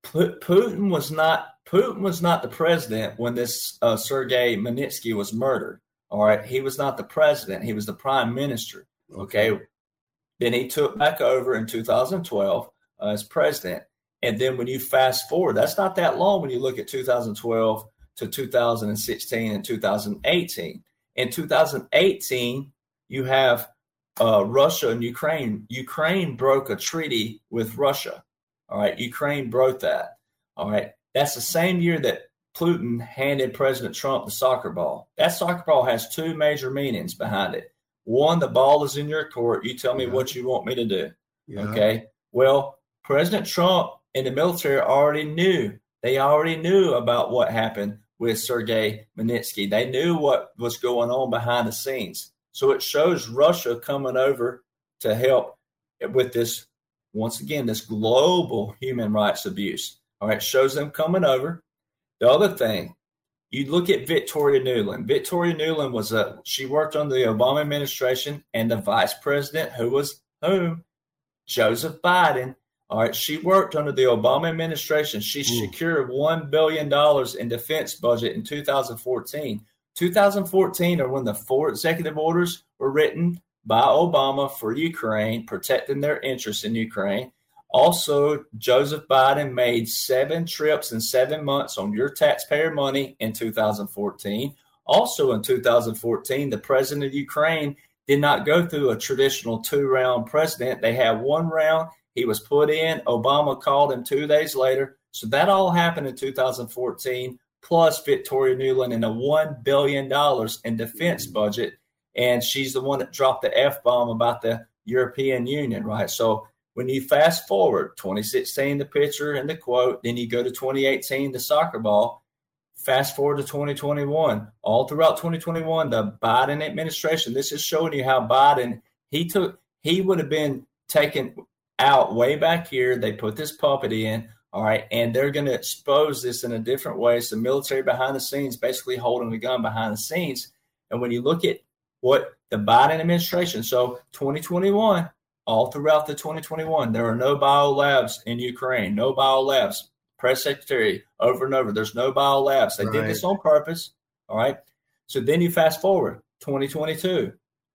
Putin was not. Putin was not the president when this uh, Sergei Magnitsky was murdered. All right. He was not the president. He was the prime minister. Okay. okay. Then he took back over in 2012 uh, as president. And then when you fast forward, that's not that long when you look at 2012 to 2016 and 2018. In 2018, you have uh, Russia and Ukraine. Ukraine broke a treaty with Russia. All right. Ukraine broke that. All right. That's the same year that Putin handed President Trump the soccer ball. That soccer ball has two major meanings behind it. One, the ball is in your court. You tell me yeah. what you want me to do. Yeah. Okay. Well, President Trump in the military already knew. They already knew about what happened with Sergei Magnitsky. They knew what was going on behind the scenes. So it shows Russia coming over to help with this, once again, this global human rights abuse. All right, shows them coming over. The other thing, you look at Victoria Nuland. Victoria Nuland was a she worked under the Obama administration and the vice president, who was whom? Joseph Biden all right, she worked under the Obama administration. She Ooh. secured $1 billion in defense budget in 2014. 2014 are when the four executive orders were written by Obama for Ukraine, protecting their interests in Ukraine. Also, Joseph Biden made seven trips in seven months on your taxpayer money in 2014. Also, in 2014, the president of Ukraine did not go through a traditional two round president. They had one round he was put in. Obama called him two days later. So that all happened in 2014, plus Victoria Nuland and a $1 billion in defense budget. And she's the one that dropped the F bomb about the European Union, right? So when you fast forward 2016, the picture and the quote, then you go to 2018, the soccer ball. Fast forward to 2021, all throughout 2021, the Biden administration. This is showing you how Biden he took he would have been taken out way back here. They put this puppet in. All right. And they're going to expose this in a different way. So, military behind the scenes, basically holding the gun behind the scenes. And when you look at what the Biden administration, so 2021, all throughout the 2021, there are no bio labs in Ukraine, no bio labs. Press secretary over and over, there's no bio labs. They right. did this on purpose. All right. So then you fast forward 2022,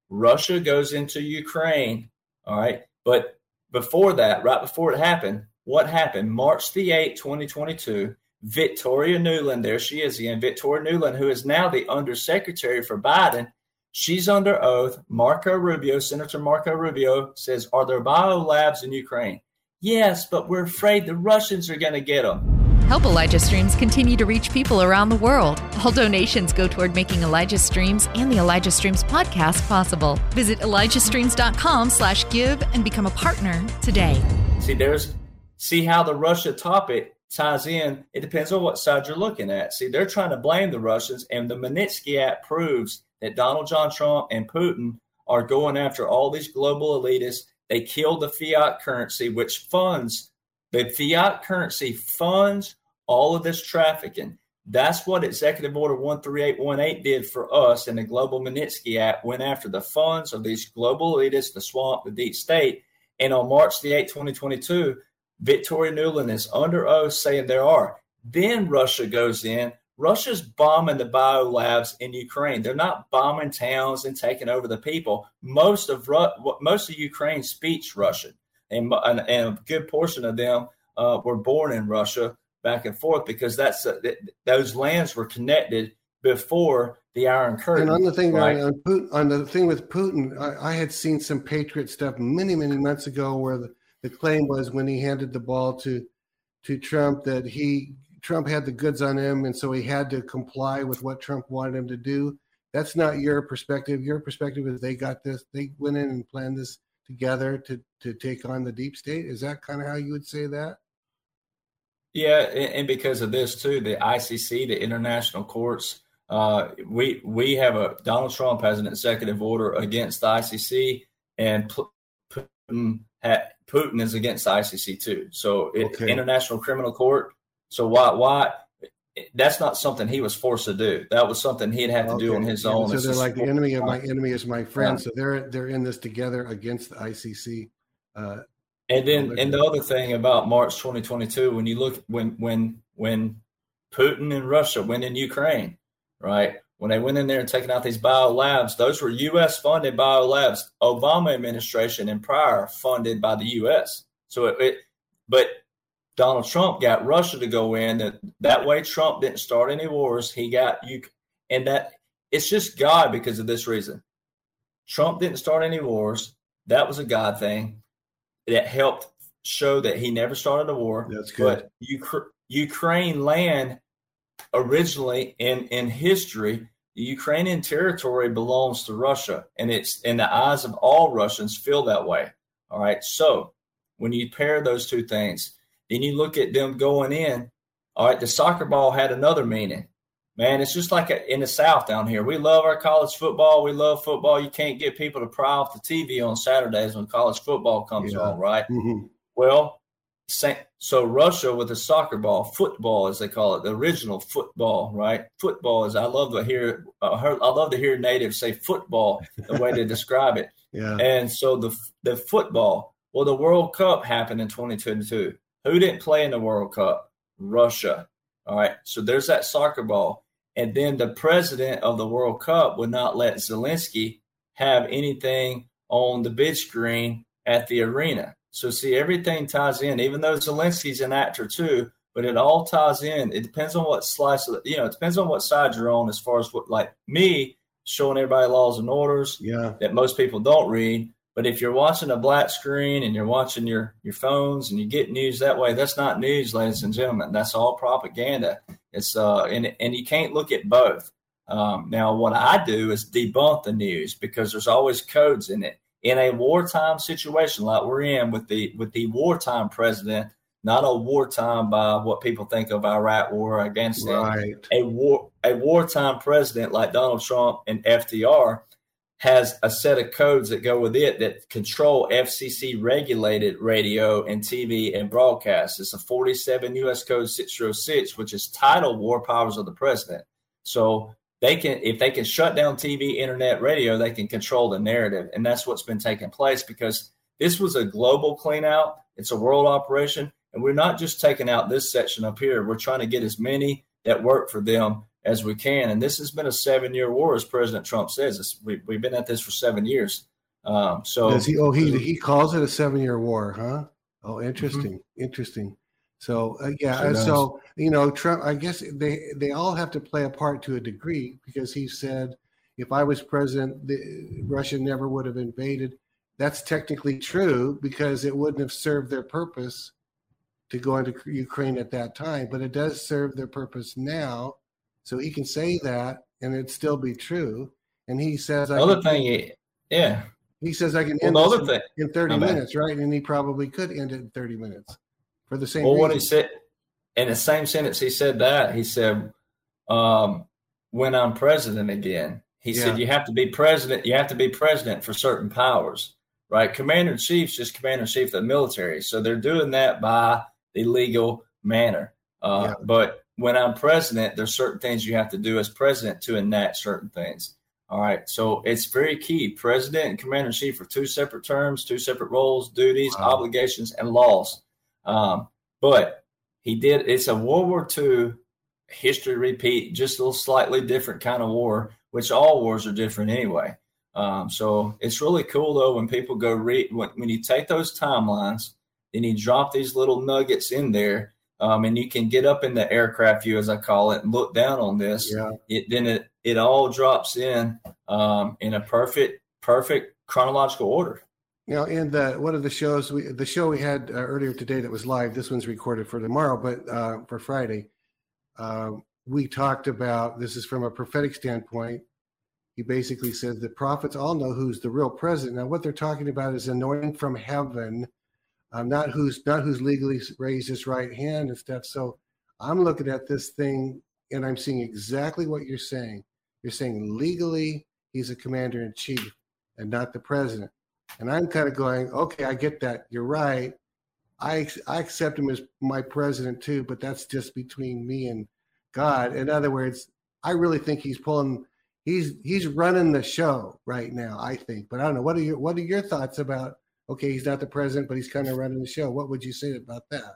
Russia goes into Ukraine. All right. But before that, right before it happened, what happened? March the 8th, 2022, Victoria Nuland, there she is again, Victoria Nuland, who is now the undersecretary for Biden. She's under oath. Marco Rubio, Senator Marco Rubio says, Are there bio labs in Ukraine? Yes, but we're afraid the Russians are going to get them. Help Elijah Streams continue to reach people around the world. All donations go toward making Elijah Streams and the Elijah Streams podcast possible. Visit ElijahStreams.com slash give and become a partner today. See, there's see how the Russia topic ties in. It depends on what side you're looking at. See, they're trying to blame the Russians, and the Magnitsky Act proves that Donald John Trump and Putin are going after all these global elitists they killed the fiat currency, which funds the fiat currency funds all of this trafficking. That's what Executive Order 13818 did for us in the Global Magnitsky Act, went after the funds of these global elitists, the swamp, the deep state. And on March the 8th, 2022, Victoria Nuland is under oath saying there are. Then Russia goes in Russia's bombing the bio labs in Ukraine. They're not bombing towns and taking over the people. Most of most of Ukraine speaks Russian, and, and, and a good portion of them uh, were born in Russia back and forth because that's uh, those lands were connected before the Iron Curtain. And on the thing right? on, Putin, on the thing with Putin, I, I, had seen some Patriot stuff many many months ago where the, the claim was when he handed the ball to to Trump that he Trump had the goods on him, and so he had to comply with what Trump wanted him to do. That's not your perspective. Your perspective is they got this. They went in and planned this together to to take on the deep state. Is that kind of how you would say that? Yeah, and because of this too, the ICC, the international courts, uh, we we have a Donald Trump has an executive order against the ICC, and Putin, Putin is against the ICC too. So, it, okay. International Criminal Court so why why that's not something he was forced to do. That was something he'd have to okay. do on his own. So they're like the enemy of my enemy is my friend. So they're they're in this together against the ICC. Uh, and then and the other thing about March 2022, when you look when when when Putin and Russia went in Ukraine, right? When they went in there and taking out these bio labs, those were U.S. funded bio labs. Obama administration and prior funded by the U.S. So it, it but Donald Trump got Russia to go in. That that way Trump didn't start any wars. He got you, and that it's just God because of this reason. Trump didn't start any wars. That was a God thing that helped show that he never started a war. That's good. But Ukra- Ukraine land originally in in history, the Ukrainian territory belongs to Russia, and it's in the eyes of all Russians feel that way. All right. So when you pair those two things, then you look at them going in. All right, the soccer ball had another meaning. Man, it's just like in the South down here. We love our college football. We love football. You can't get people to pry off the TV on Saturdays when college football comes yeah. on, right? Mm-hmm. Well, so Russia with the soccer ball, football as they call it, the original football, right? Football is I love to hear uh, I love to hear natives say football the way they describe it. (laughs) Yeah. And so the the football, well, the World Cup happened in 2022. Who didn't play in the World Cup? Russia. All right. So there's that soccer ball. And then the president of the World Cup would not let Zelensky have anything on the big screen at the arena. So see, everything ties in, even though Zelensky's an actor too, but it all ties in. It depends on what slice of you know, it depends on what side you're on as far as what like me showing everybody laws and orders yeah. that most people don't read. But if you're watching a black screen and you're watching your your phones and you get news that way, that's not news, ladies and gentlemen. That's all propaganda. It's uh and and you can't look at both. Um, now, what I do is debunk the news because there's always codes in it. In a wartime situation like we're in with the with the wartime president, not a wartime by what people think of Iraq war, Afghanistan. Right. A war a wartime president like Donald Trump and FDR has a set of codes that go with it that control FCC regulated radio and TV and broadcast. It's a 47 U.S. Code 606, which is titled War Powers of the President. So they can, if they can shut down TV, internet, radio, they can control the narrative, and that's what's been taking place because this was a global cleanout. It's a world operation, and we're not just taking out this section up here. We're trying to get as many that work for them as we can. And this has been a seven year war, as President Trump says. we, have been at this for seven years. Um, so, Does he, oh, he, he calls it a seven year war, huh? Oh, interesting. Mm-hmm. Interesting. So, uh, yeah. Sure so, you know, Trump, I guess they, they all have to play a part to a degree because he said, if I was president, the, Russia never would have invaded. that's technically true because it wouldn't have served their purpose to go into Ukraine at that time, but it does serve their purpose now. So he can say that and it'd still be true. And he says, the other thing, yeah. He says I can end well, the other thing, in 30 minutes, right? And he probably could end it in 30 minutes for the same Well, reason. what he said in the same sentence, he said that. He said, um, when I'm president again, he yeah. said you have to be president, you have to be president for certain powers, right? Commander in chief's just commander in chief of the military. So they're doing that by the legal manner. Uh, yeah. But when I'm president, there's certain things you have to do as president to enact certain things. All right. So it's very key. President and commander in chief are two separate terms, two separate roles, duties, wow. obligations, and laws. Um, but he did, it's a World War II history repeat, just a little slightly different kind of war, which all wars are different anyway. Um, so it's really cool though when people go read, when, when you take those timelines then you drop these little nuggets in there, um, and you can get up in the aircraft view, as I call it, and look down on this. Yeah. It then it it all drops in um, in a perfect perfect chronological order. Now, in the one of the shows, we, the show we had uh, earlier today that was live. This one's recorded for tomorrow, but uh, for Friday, uh, we talked about this is from a prophetic standpoint. He basically says the prophets all know who's the real president. Now, what they're talking about is anointing from heaven um, not who's not who's legally raised his right hand and stuff. So I'm looking at this thing and I'm seeing exactly what you're saying. You're saying legally he's a commander in chief and not the president. And I'm kind of going, okay, I get that. You're right. I I accept him as my president too, but that's just between me and God. In other words, I really think he's pulling he's he's running the show right now, I think. But I don't know. What are your what are your thoughts about okay, he's not the president, but he's kind of running the show. What would you say about that?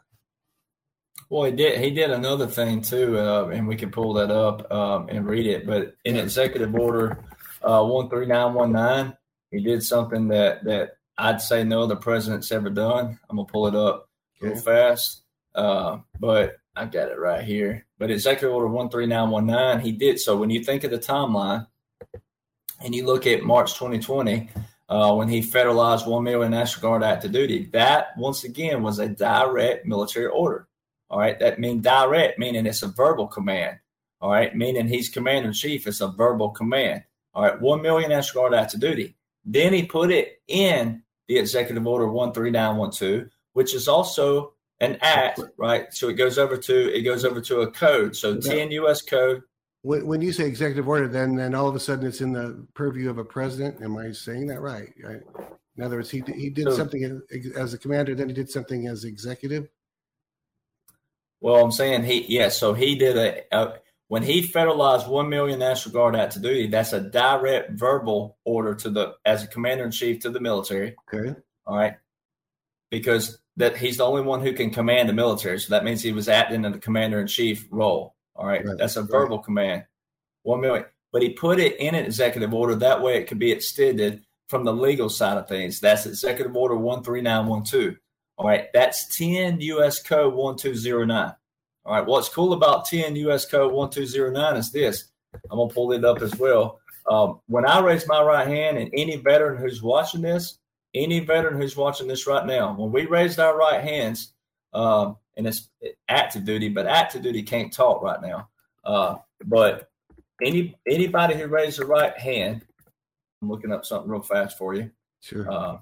Well, he did. He did another thing too, uh, and we can pull that up um, and read it. But in Executive Order uh, one three nine one nine, he did something that that I'd say no other president's ever done. I'm gonna pull it up okay. real fast, uh, but I got it right here. But Executive Order one three nine one nine, he did so. When you think of the timeline, and you look at March 2020, uh, when he federalized 1 million National Guard active duty. That, once again, was a direct military order. All right. That means direct, meaning it's a verbal command. All right. Meaning he's commander in chief. It's a verbal command. All right. 1 million National Guard active duty. Then he put it in the executive order 13912, which is also an act, right? So it goes over to it goes over to a code. So 10 US code when, when you say executive order, then then all of a sudden it's in the purview of a president. Am I saying that right? right? In other words, he he did so, something as a commander, then he did something as executive. Well, I'm saying he yes. Yeah, so he did a, a when he federalized one million National Guard out to duty. That's a direct verbal order to the as a commander in chief to the military. Okay. All right. Because that he's the only one who can command the military, so that means he was acting in the commander in chief role. All right. right. That's a verbal right. command. One million. But he put it in an executive order. That way it could be extended from the legal side of things. That's executive order 13912. All right. That's 10 US code 1209. All right. What's cool about 10 US code 1209 is this. I'm going to pull it up as well. Um, when I raise my right hand, and any veteran who's watching this, any veteran who's watching this right now, when we raised our right hands, um, and it's active duty, but active duty can't talk right now. Uh, but any anybody who raises the right hand, I'm looking up something real fast for you. Sure. Uh,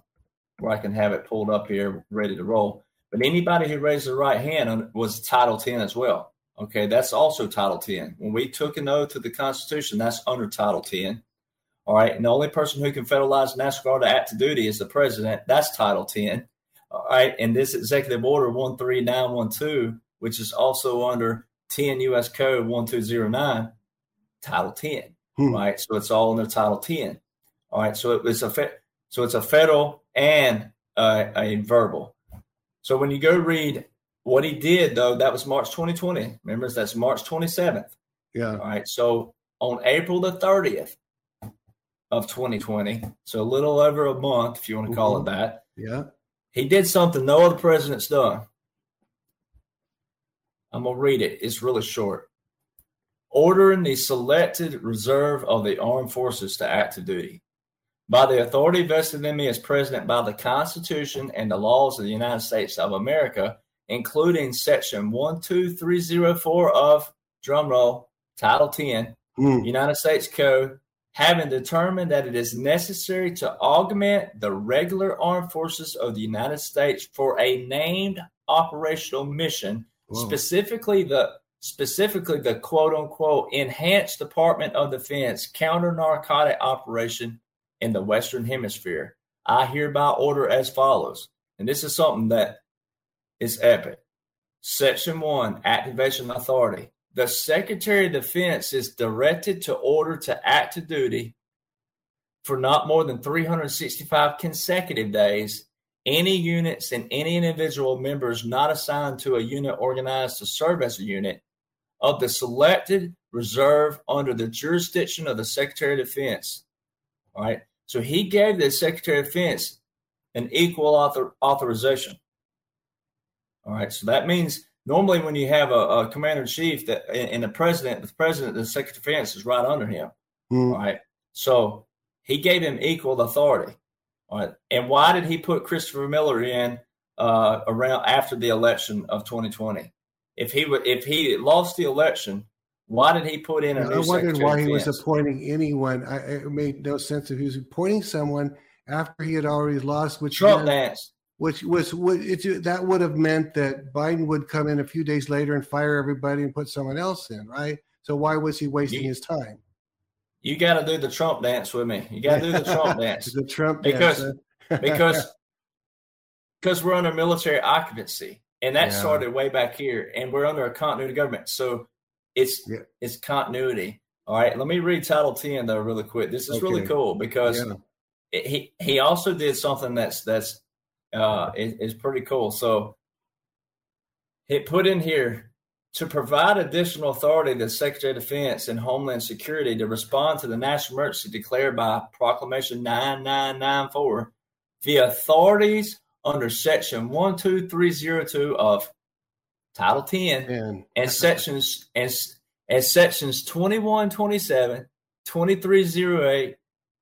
where I can have it pulled up here, ready to roll. But anybody who raised the right hand was Title 10 as well. Okay, that's also Title 10. When we took an oath to the Constitution, that's under Title 10. All right, and the only person who can federalize National Guard to active duty is the president. That's Title 10. All right. And this executive order 13912, which is also under 10 U.S. Code 1209, Title 10. Hmm. Right. So it's all under Title 10. All right. So it's a fe- so it's a federal and uh, a verbal. So when you go read what he did, though, that was March 2020. Remember, that's March 27th. Yeah. All right. So on April the 30th of 2020, so a little over a month, if you want to call mm-hmm. it that. Yeah. He did something no other president's done. I'm going to read it. It's really short. Ordering the selected reserve of the armed forces to active duty. by the authority vested in me as president by the Constitution and the laws of the United States of America, including Section 12304 of drumroll, Title 10, mm. United States Code, having determined that it is necessary to augment the regular armed forces of the United States for a named operational mission, Whoa. specifically the specifically the quote unquote enhanced Department of Defense counter narcotic operation in the Western Hemisphere. I hereby order as follows, and this is something that is epic. Section 1 Activation Authority. The Secretary of Defense is directed to order to active duty for not more than 365 consecutive days any units and any individual members not assigned to a unit organized to serve as a unit of the selected reserve under the jurisdiction of the Secretary of Defense. All right. So he gave the Secretary of Defense an equal author, authorization. All right. So that means normally when you have a, a commander in chief that and the president, the president, the Secretary of Defense is right under him. Mm. All right. So he gave him equal authority. All right. And why did he put Christopher Miller in uh, around after the election of 2020? If he would, if he lost the election, why did he put in a I wondered why he was appointing anyone. I, it made no sense if he was appointing someone after he had already lost, which Trump dance. Which was would it, that would have meant that Biden would come in a few days later and fire everybody and put someone else in, right? So why was he wasting you, his time? You got to do the Trump dance with me. You got to do the Trump (laughs) dance. the Trump because dance, because (laughs) because we're under military occupancy, and that yeah. started way back here, and we're under a continuity government. So it's yeah. it's continuity. All right, let me read Title Ten though really quick. This is okay. really cool because yeah. he he also did something that's that's uh is, is pretty cool. So it put in here to provide additional authority to the Secretary of Defense and Homeland Security to respond to the national emergency declared by Proclamation 9994. The authorities under Section 12302 of Title 10 Man. and sections and, and sections 2127, 2308,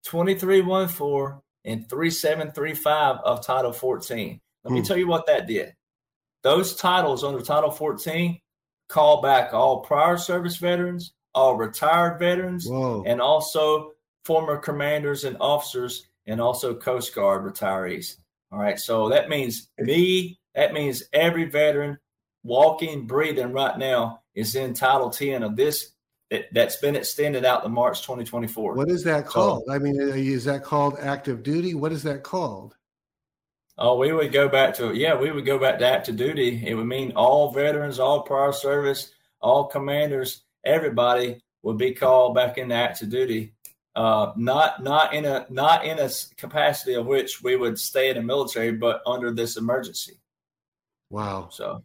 2314, and 3735 of Title 14. Let hmm. me tell you what that did. Those titles under Title 14 call back all prior service veterans, all retired veterans, Whoa. and also former commanders and officers, and also Coast Guard retirees. All right. So that means me, that means every veteran walking, breathing right now is in Title 10 of this that's been extended out to March 2024. What is that called? So, I mean, is that called active duty? What is that called? Oh, we would go back to yeah, we would go back to active duty. It would mean all veterans, all prior service, all commanders, everybody would be called back into active duty. Uh, not not in a not in a capacity of which we would stay in the military, but under this emergency. Wow. So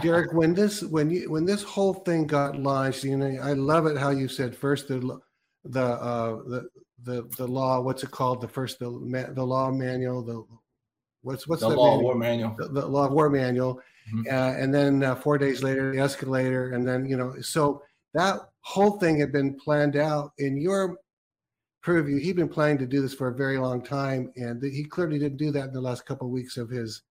Derek, when this when you when this whole thing got launched, you know, I love it how you said first the the uh, the the the law. What's it called? The first the the law manual. The what's what's the, the law manual? war manual? The, the, law war manual. Mm-hmm. Uh, and then uh, four days later, the escalator, and then you know, so that whole thing had been planned out in your purview. He'd been planning to do this for a very long time, and he clearly didn't do that in the last couple of weeks of his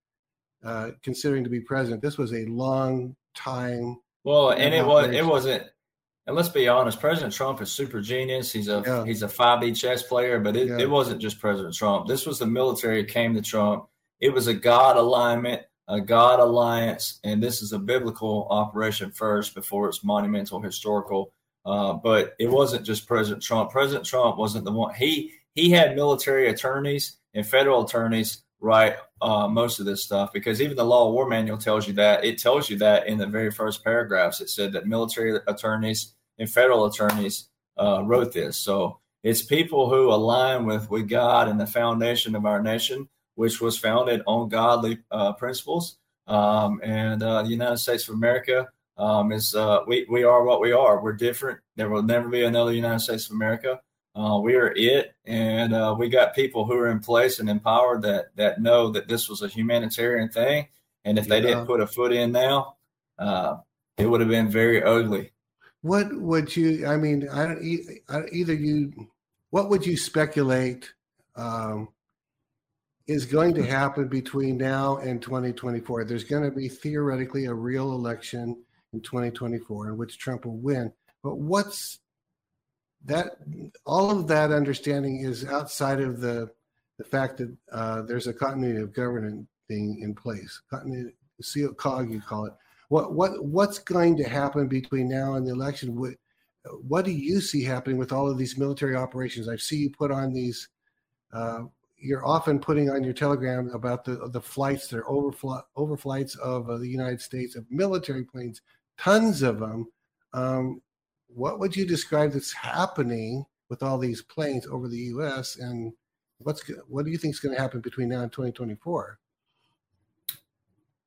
uh, considering to be president. This was a long time. Well, and it was it wasn't. And let's be honest, President Trump is super genius. He's a yeah. he's a five D chess player, but it, yeah. it wasn't just President Trump. This was the military came to Trump. It was a God alignment, a God alliance, and this is a biblical operation first before it's monumental historical. Uh, but it wasn't just President Trump. President Trump wasn't the one. He he had military attorneys and federal attorneys write uh, most of this stuff because even the law of war manual tells you that. It tells you that in the very first paragraphs. It said that military attorneys and federal attorneys uh, wrote this. So it's people who align with with God and the foundation of our nation, which was founded on godly uh, principles. Um, and uh, the United States of America um, is uh, we we are what we are. We're different. There will never be another United States of America. Uh, we are it, and uh, we got people who are in place and empowered that that know that this was a humanitarian thing. And if they didn't put a foot in now, uh, it would have been very ugly. What would you? I mean, I don't either. You, what would you speculate? um, is going to happen between now and 2024. There's going to be theoretically a real election in 2024 in which Trump will win. But what's that? All of that understanding is outside of the the fact that uh, there's a continuity of government being in place. Continuity, COG, you call it. What what what's going to happen between now and the election? What what do you see happening with all of these military operations? I see you put on these. Uh, you're often putting on your telegram about the the flights are overfl- overflights of uh, the United States of military planes, tons of them. Um, what would you describe that's happening with all these planes over the U.S. and what's what do you think is going to happen between now and 2024?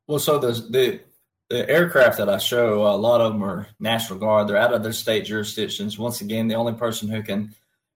Well, so the the aircraft that I show, a lot of them are National Guard. They're out of their state jurisdictions. Once again, the only person who can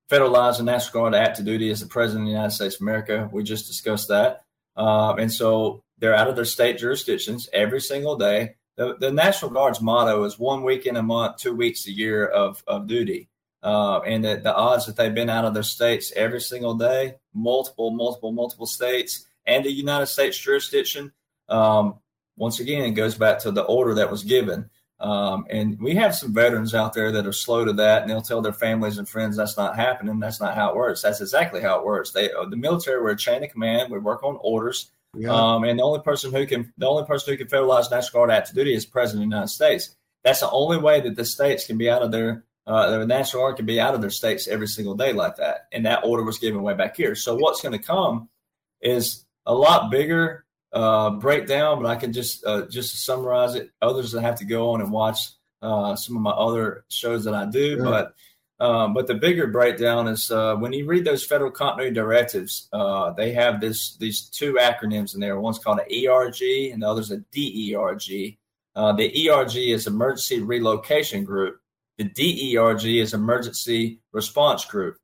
federalize the National Guard active duty is the President of the United States of America. We just discussed that. Uh, and so they're out of their state jurisdictions every single day. The, the National Guard's motto is one week in a month, two weeks a year of, of duty. Uh, and the, the odds that they've been out of their states every single day, multiple, multiple, multiple states, and the United States jurisdiction, um, once again, it goes back to the order that was given. Um, and we have some veterans out there that are slow to that, and they'll tell their families and friends that's not happening. That's not how it works. That's exactly how it works. They, uh, the military, we're a chain of command. We work on orders, yeah. um, and the only person who can, the only person who can federalize National Guard active duty is President of the United States. That's the only way that the states can be out of their, uh, the National Guard can be out of their states every single day like that. And that order was given way back here. So what's going to come is a lot bigger uh, breakdown, but I can just uh, just summarize it. Others that have to go on and watch uh, some of my other shows that I do, sure. but um, but the bigger breakdown is uh, when you read those federal continuity directives, uh, they have this these two acronyms in there. One's called an ERG, and the other's a DERG. Uh, the ERG is Emergency Relocation Group. The DERG is Emergency Response Group.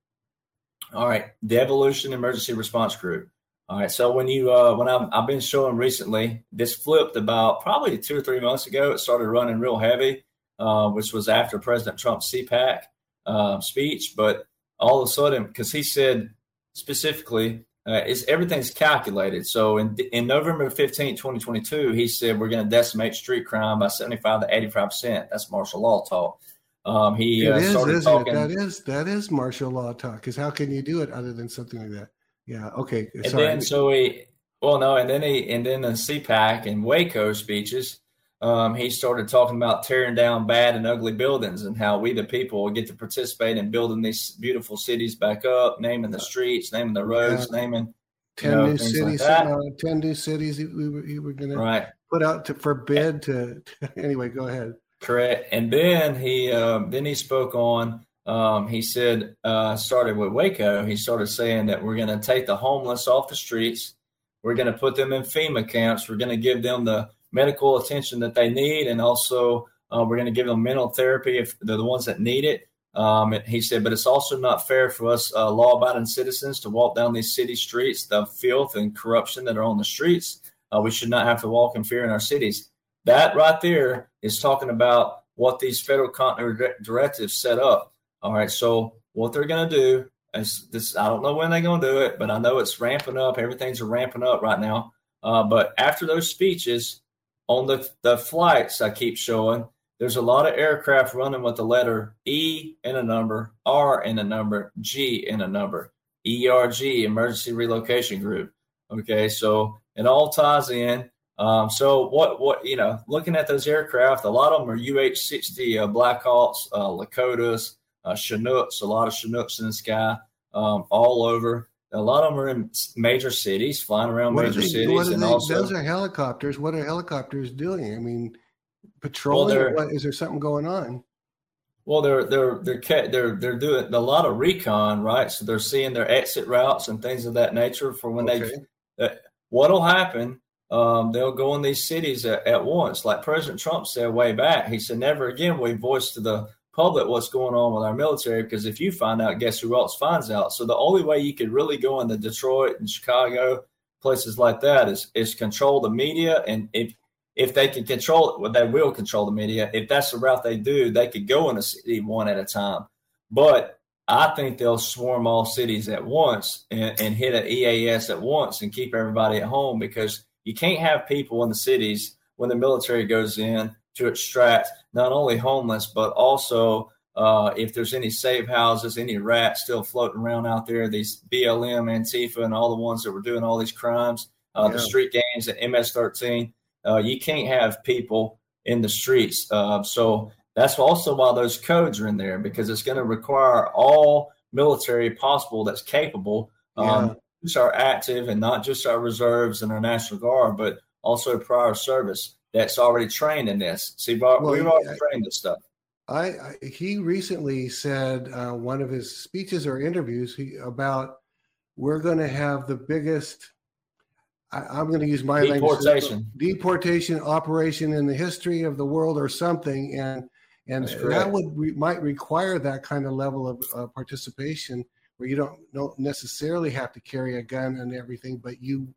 All right, Devolution Emergency Response Group. All right. So when you uh, when I've, I've been showing recently, this flipped about probably two or three months ago. It started running real heavy, uh, which was after President Trump's CPAC uh, speech. But all of a sudden, because he said specifically, uh, is everything's calculated. So in in November 15, 2022, he said we're going to decimate street crime by 75 to 85 percent. That's martial law talk. Um, he uh, started talking. It? That is that is martial law talk. Because how can you do it other than something like that? Yeah. Okay. And then so he, well, no, and then he, and then the CPAC and Waco speeches, um, he started talking about tearing down bad and ugly buildings and how we, the people, get to participate in building these beautiful cities back up, naming the streets, naming the roads, yeah. naming ten you know, new cities. Like uh, ten new cities we were, we were going right. to put out to forbid to. (laughs) anyway, go ahead. Correct. And then he um, then he spoke on um, he said, uh, started with Waco. He started saying that we're going to take the homeless off the streets. We're going to put them in FEMA camps. We're going to give them the medical attention that they need. And also, uh, we're going to give them mental therapy if they're the ones that need it. Um, he said, but it's also not fair for us uh, law abiding citizens to walk down these city streets, the filth and corruption that are on the streets. Uh, we should not have to walk in fear in our cities. That right there is talking about what these federal directives set up. All right. So what they're going to do is this. I don't know when they're going to do it, but I know it's ramping up. Everything's ramping up right now. Uh, but after those speeches on the the flights, I keep showing there's a lot of aircraft running with the letter E in a number, R in a number, G in a number, ERG, Emergency Relocation Group. Okay, so it all ties in. Um, so what what you know, looking at those aircraft, a lot of them are UH-60 uh, Blackhawks, uh, Lakotas, uh, Chinooks, a lot of Chinooks in the sky um, all over. A lot of them are in major cities, flying around what major they, cities, and they, also those are helicopters. What are helicopters doing? I mean, patrolling. Well, what, is there something going on? Well, they're they're they're they're they're doing a lot of recon, right? So they're seeing their exit routes and things of that nature for when okay. they. Uh, what'll happen? Um, they'll go in these cities at, at, once, like President Trump said way back. He said, "Never again we voice to the public what's going on with our military because if you find out, guess who else finds out? So the only way you could really go into Detroit and Chicago, places like that, is is control the media. And if if they can control it, well, they will control the media. If that's the route they do, they could go in a city one at a time. But I think they'll swarm all cities at once and, and hit an EAS at once and keep everybody at home because you can't have people in the cities when the military goes in to extract not only homeless but also uh, if there's any safe houses, any rats still floating around out there, these BLM, Antifa, and all the ones that were doing all these crimes, uh, yeah. the street gangs at MS-13, uh, you can't have people in the streets. Uh, so that's also why those codes are in there because it's going to require all military possible that's capable, um, yeah. just our active and not just our reserves and our National Guard, but also prior service that's already trained in this. See, Bob, we've already trained this stuff. I, I, he recently said uh, one of his speeches or interviews he, about we're going to have the biggest I, am going to use my deportation language, deportation operation in the history of the world or something, and and that would re, might require that kind of level of uh, participation where you don't don't necessarily have to carry a gun and everything, but you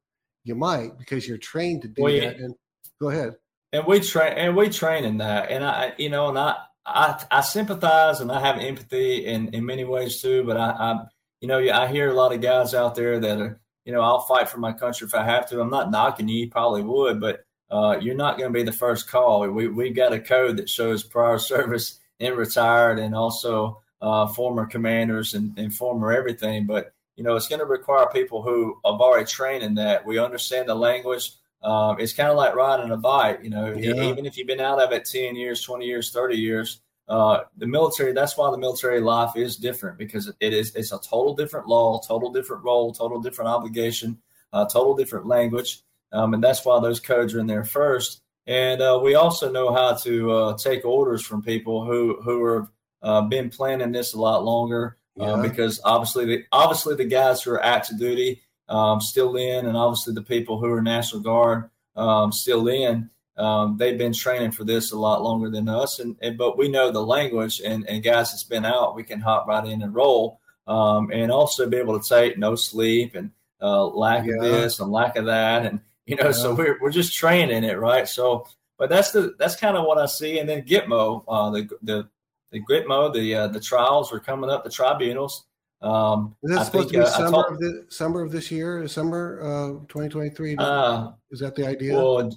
you might because you're trained to do well, that. And go ahead. And we train and we train in that, and I you know, and I I, I sympathize and I have empathy in in many ways too, but I, I you know I hear a lot of guys out there that are you know, I'll fight for my country if I have to. I'm not knocking you, you probably would, but uh, you're not going to be the first call. We we've got a code that shows prior (laughs) service and retired, and also uh, former commanders and, and former everything. But you know, it's going to require people who have already trained in that. We understand the language. Um, it's kind of like riding a bike. You know, yeah. even if you've been out of it ten years, twenty years, thirty years, uh, the military that's why the military life is different because it is it's a total different law total different role total different obligation uh, total different language um, and that's why those codes are in there first and uh, we also know how to uh, take orders from people who who have uh, been planning this a lot longer yeah. because obviously the obviously the guys who are active duty um, still in and obviously the people who are national guard um, still in um, they've been training for this a lot longer than us, and, and but we know the language, and, and guys that's been out, we can hop right in and roll, um, and also be able to take no sleep and uh, lack yeah. of this and lack of that, and you know, yeah. so we're we're just training it, right? So, but that's the that's kind of what I see, and then Gitmo, uh, the the the Gitmo, the uh, the trials are coming up, the tribunals. Um, Is that supposed think, to be uh, summer, of the, summer of this year, summer uh, 2023? Uh, Is that the idea? Well,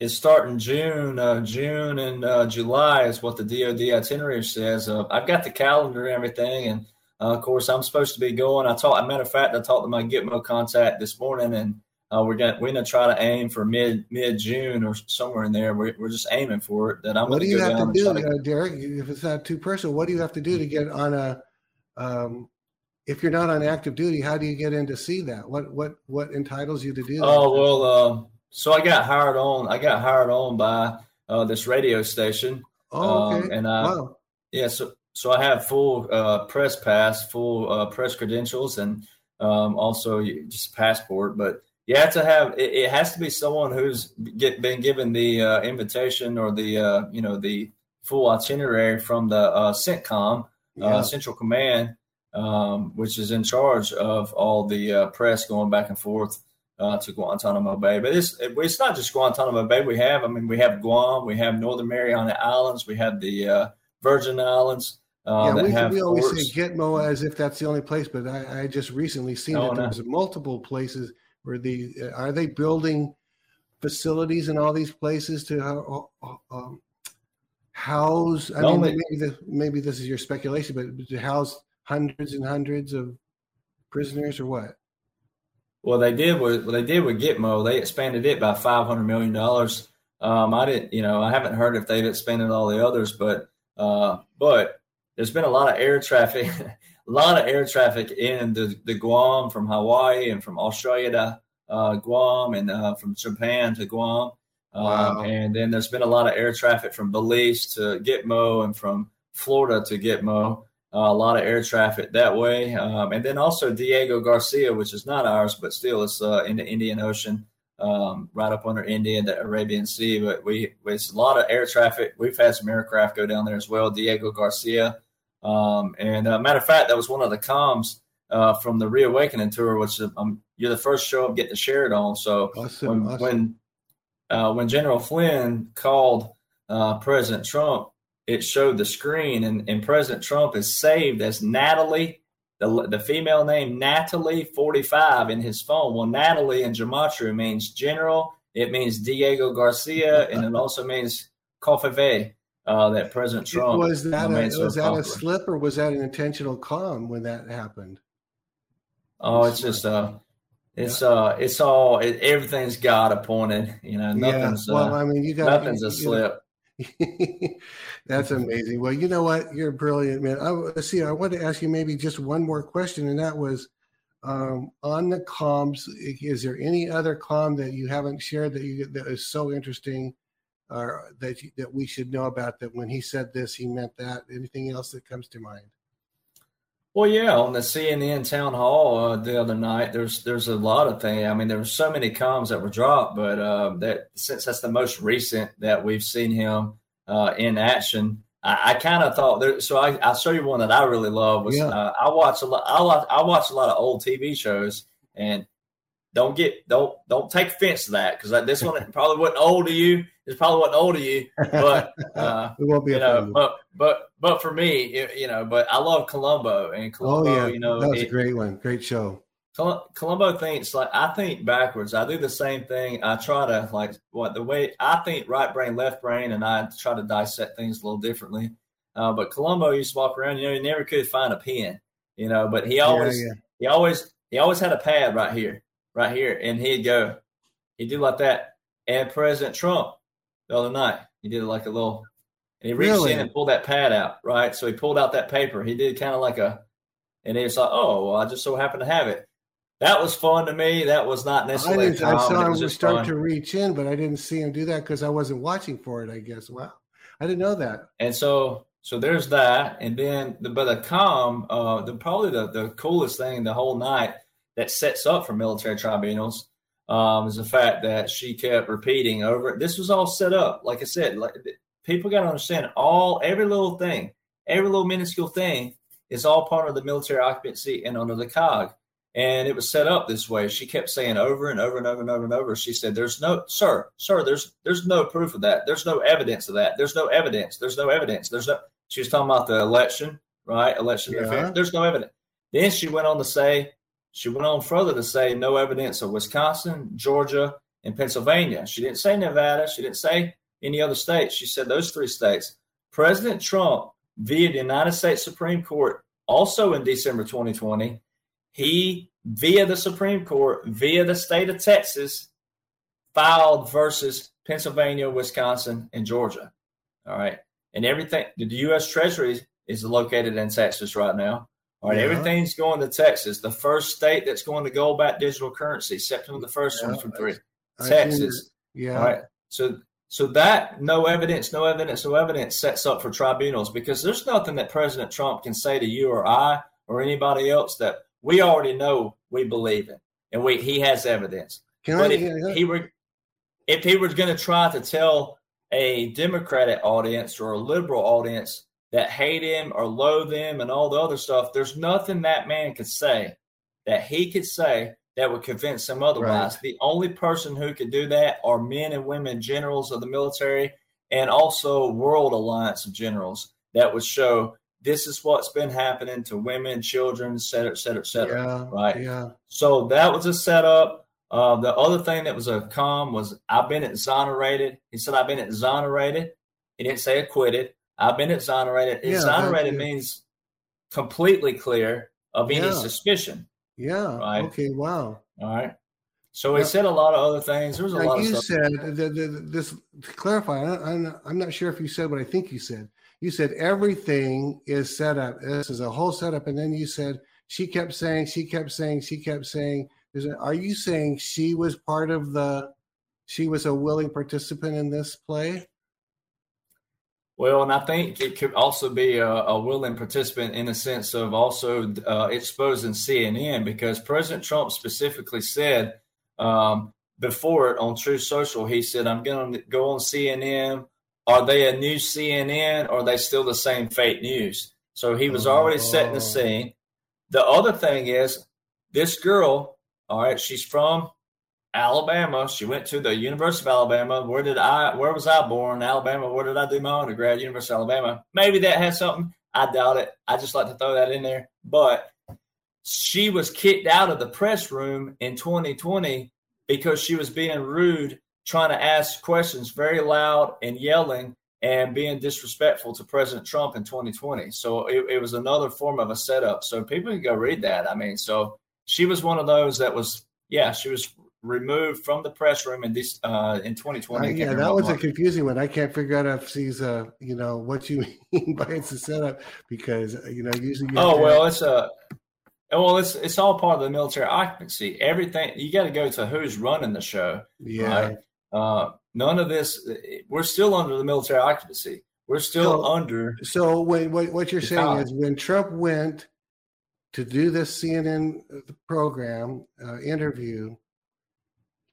it's starting June, uh, June and uh, July is what the DoD itinerary says. Uh, I've got the calendar and everything, and uh, of course I'm supposed to be going. I talked, matter of fact, I talked to my Gitmo contact this morning, and uh, we're gonna we're gonna try to aim for mid mid June or somewhere in there. We're, we're just aiming for it. That I'm. What do you have to do, to... Uh, Derek? If it's not too personal, what do you have to do to get on a? Um, if you're not on active duty, how do you get in to see that? What what what entitles you to do? That? Oh well so I got hired on. I got hired on by uh, this radio station. Oh, okay. Um, and I, wow. yeah, so so I have full uh, press pass, full uh, press credentials, and um, also just passport. But you have to have it, it has to be someone who's get, been given the uh, invitation or the uh, you know the full itinerary from the uh, CENTCOM, yeah. Central Command, um, which is in charge of all the press going back and forth uh, to Guantanamo Bay. But it's it's not just Guantanamo Bay. We have, I mean, we have Guam, we have Northern Mariana Islands, we have the uh, Virgin Islands. Uh, yeah, we, we always say Gitmo as if that's the only place, but I, I just recently seen oh, that no. there's multiple places where the uh, are they building facilities in all these places to uh, uh, um, house. I no, mean, maybe this, maybe this is your speculation, but to house hundreds and hundreds of prisoners or what? Well, they did with what they did with Gitmo. They expanded it by five hundred million dollars. Um, I didn't, you know, I haven't heard if they've expanded all the others, but uh, but there's been a lot of air traffic, (laughs) a lot of air traffic in the, the Guam from Hawaii and from Australia to uh, Guam and uh, from Japan to Guam. Um, wow. and then there's been a lot of air traffic from Belize to Gitmo and from Florida to Gitmo a lot of air traffic that way. Um, and then also Diego Garcia, which is not ours, but still it's uh, in the Indian Ocean, um, right up under India and the Arabian Sea. But we it's a lot of air traffic. We've had some aircraft go down there as well. Diego Garcia, um, and uh, matter of fact, that was one of the comms uh, from the Reawakening tour, which um, you're the first show I'm getting to share it on. So awesome, when awesome. when uh, when General Flynn called uh, President Trump it showed the screen, and, and President Trump is saved as Natalie, the, the female name Natalie 45 in his phone. Well, Natalie in Gematria means general, it means Diego Garcia, (laughs) and it also means covfefe. Uh, that President Trump was that a, was that a slip or was that an intentional comm when that happened? Oh, it's just uh, it's yeah. uh, it's all it, everything's God appointed. You know, nothing's yeah. well. Uh, I mean, you got nothing's you, a slip. (laughs) (laughs) That's amazing. Well, you know what? You're brilliant, man. I see. I want to ask you maybe just one more question, and that was um, on the comms. Is there any other com that you haven't shared that you that is so interesting, or that you, that we should know about? That when he said this, he meant that. Anything else that comes to mind? Well, yeah, on the CNN town hall uh, the other night, there's there's a lot of things. I mean, there were so many comms that were dropped, but uh, that since that's the most recent that we've seen him uh, in action, I, I kind of thought there. So I I'll show you one that I really love. Was yeah. Uh, I watch a lot. I watch I watch a lot of old TV shows, and don't get don't don't take offense to that because this one (laughs) probably wasn't old to you. It probably wasn't old to you, but (laughs) uh, it won't be. You know, but but but for me, it, you know, but I love Columbo and Columbo. Oh, yeah. You know, that was it, a great one, great show. Columbo thinks like I think backwards. I do the same thing. I try to like what the way I think right brain, left brain, and I try to dissect things a little differently. Uh, but Columbo used to walk around. You know, he never could find a pen. You know, but he always yeah, yeah. he always he always had a pad right here right here, and he'd go, he'd do like that. And President Trump the other night, he did like a little, and he reached really? in and pulled that pad out, right? So he pulled out that paper. He did kind of like a, and he was like, oh, well, I just so happened to have it. That was fun to me. That was not necessarily. I, I saw him start fun. to reach in, but I didn't see him do that because I wasn't watching for it. I guess. Wow, I didn't know that. And so, so there's that, and then the but the comm, uh, the probably the the coolest thing the whole night that sets up for military tribunals um, is the fact that she kept repeating over. This was all set up, like I said. Like people got to understand, all every little thing, every little minuscule thing is all part of the military occupancy and under the COG. And it was set up this way. She kept saying over and over and over and over and over. She said, "There's no, sir, sir. There's there's no proof of that. There's no evidence of that. There's no evidence. There's no evidence. There's no." She was talking about the election, right? Election yeah. There's no evidence. Then she went on to say, she went on further to say no evidence of Wisconsin, Georgia, and Pennsylvania. She didn't say Nevada. She didn't say any other states. She said those three states. President Trump, via the United States Supreme Court, also in December 2020, he, via the Supreme Court, via the state of Texas, filed versus Pennsylvania, Wisconsin, and Georgia. All right. And everything, the U.S. Treasury is located in Texas right now. All right, yeah. everything's going to Texas. The first state that's going to go back digital currency, September the first yeah, from three, Texas. Yeah. All right. So so that no evidence, no evidence, no evidence sets up for tribunals because there's nothing that President Trump can say to you or I or anybody else that we already know we believe in, and we he has evidence. Can but I, if he were if he was going to try to tell a Democratic audience or a liberal audience that hate him or loathe him and all the other stuff, there's nothing that man could say that he could say that would convince him otherwise. Right. The only person who could do that are men and women generals of the military and also World Alliance of Generals that would show this is what's been happening to women, children, et cetera, et cetera, et cetera. Yeah, right. Yeah. So that was a setup. Uh, the other thing that was a comm was I've been exonerated. He said I've been exonerated. He didn't say acquitted. I've been exonerated. Yeah, exonerated means completely clear of any yeah. suspicion. Yeah. Right. Okay. Wow. All right. So he said a lot of other things. There was a like lot you of said the, the, this to clarify. I, I'm not sure if you said what I think you said. You said everything is set up. This is a whole setup, and then you said she kept saying, she kept saying, she kept saying. Are you saying she was part of the? She was a willing participant in this play. Well, and I think it could also be a, a willing participant in the sense of also uh, exposing CNN because President Trump specifically said um, before it on Truth Social, he said, I'm going to go on CNN. Are they a new CNN or are they still the same fake news? So he was already oh. setting the oh. scene. The other thing is this girl, all right, she's from Alabama. She went to the University of Alabama. Where did I? Where was I born? Alabama. Where did I do my undergrad? University of Alabama. Maybe that has something. I doubt it. I just like to throw that in there. But she was kicked out of the press room in 2020 because she was being rude, trying to ask questions very loud and yelling and being disrespectful to President Trump in 2020. So it, it was another form of a setup. So people can go read that. I mean, so she was one of those that was, yeah, she was removed from the press room in this uh, in 2020. Uh, yeah, that was month. a confusing one. I can't figure out if she's uh, you know, what you (laughs) mean by it's a setup because uh, you know usually. oh well, it's a. Well, it's it's all part of the military occupancy. Everything you got to go to who's running the show. Yeah. Right? Uh, none of this. We're still under the military occupancy. We're still so, under. So when, what what you're saying is when Trump went to do this CNN uh, program uh, interview,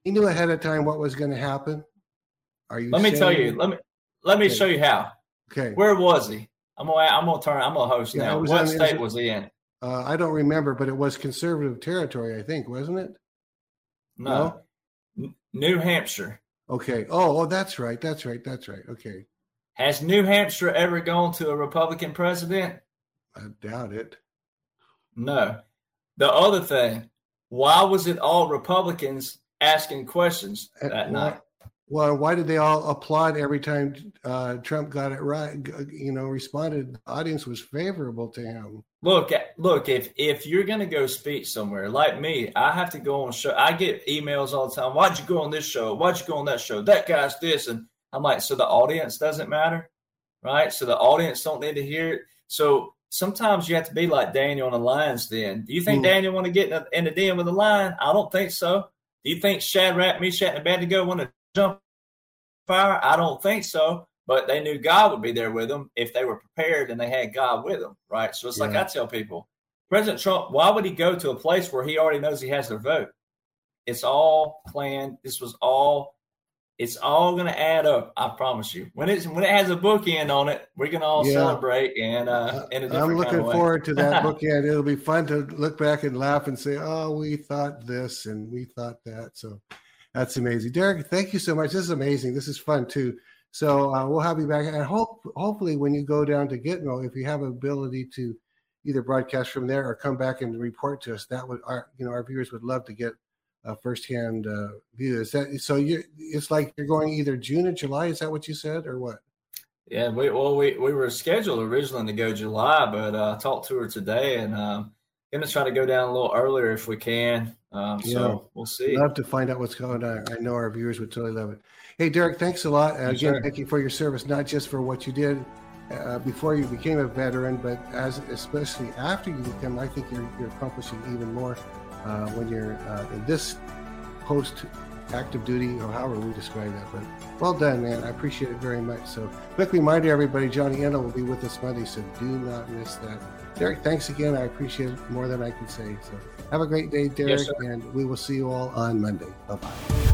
he knew ahead of time what was going to happen. Are you? Let me tell you. Let me let me okay. show you how. Okay. Where was he? I'm gonna I'm gonna turn. I'm gonna host yeah, now. What state was, was he in? Uh, I don't remember, but it was conservative territory, I think, wasn't it? No. no? New Hampshire. Okay. Oh, oh, that's right. That's right. That's right. Okay. Has New Hampshire ever gone to a Republican president? I doubt it. No. The other thing, why was it all Republicans asking questions that why, night. Well, why did they all applaud every time uh, Trump got it right? You know, responded. The audience was favorable to him. Look, look. If if you're going to go speak somewhere, like me, I have to go on show. I get emails all the time. Why'd you go on this show? Why'd you go on that show? That guy's this, and I'm like, so the audience doesn't matter, right? So the audience don't need to hear it. So sometimes you have to be like Daniel in the lion's den. Do you think mm. Daniel want to get in the, in the den with the lion? I don't think so. Do you think Shadrach, Meshach, and Abednego want to jump fire? I don't think so. But they knew God would be there with them if they were prepared and they had God with them, right? So it's yeah. like I tell people, President Trump, why would he go to a place where he already knows he has their vote? It's all planned. This was all it's all going to add up. I promise you. When it's when it has a bookend on it, we can all yeah. celebrate and uh, in a different. I'm looking kind of forward to that (laughs) bookend. It'll be fun to look back and laugh and say, "Oh, we thought this and we thought that." So that's amazing, Derek. Thank you so much. This is amazing. This is fun too. So uh, we'll have you back, and hope hopefully when you go down to Gitmo, if you have ability to either broadcast from there or come back and report to us, that would our you know our viewers would love to get a firsthand uh, view. Is that so? You it's like you're going either June or July. Is that what you said, or what? Yeah, we well we we were scheduled originally to go July, but uh, I talked to her today, and um, going to try to go down a little earlier if we can. Um, yeah. So we'll see. Love to find out what's going on. I know our viewers would totally love it. Hey, Derek, thanks a lot. Uh, again, sure. thank you for your service, not just for what you did uh, before you became a veteran, but as especially after you become, I think you're, you're accomplishing even more uh, when you're uh, in this post active duty or however we describe that. But well done, man. I appreciate it very much. So, quick reminder everybody Johnny Enlow will be with us Monday, so do not miss that. Derek, thanks again. I appreciate it more than I can say. So, have a great day, Derek, yes, and we will see you all on Monday. Bye bye.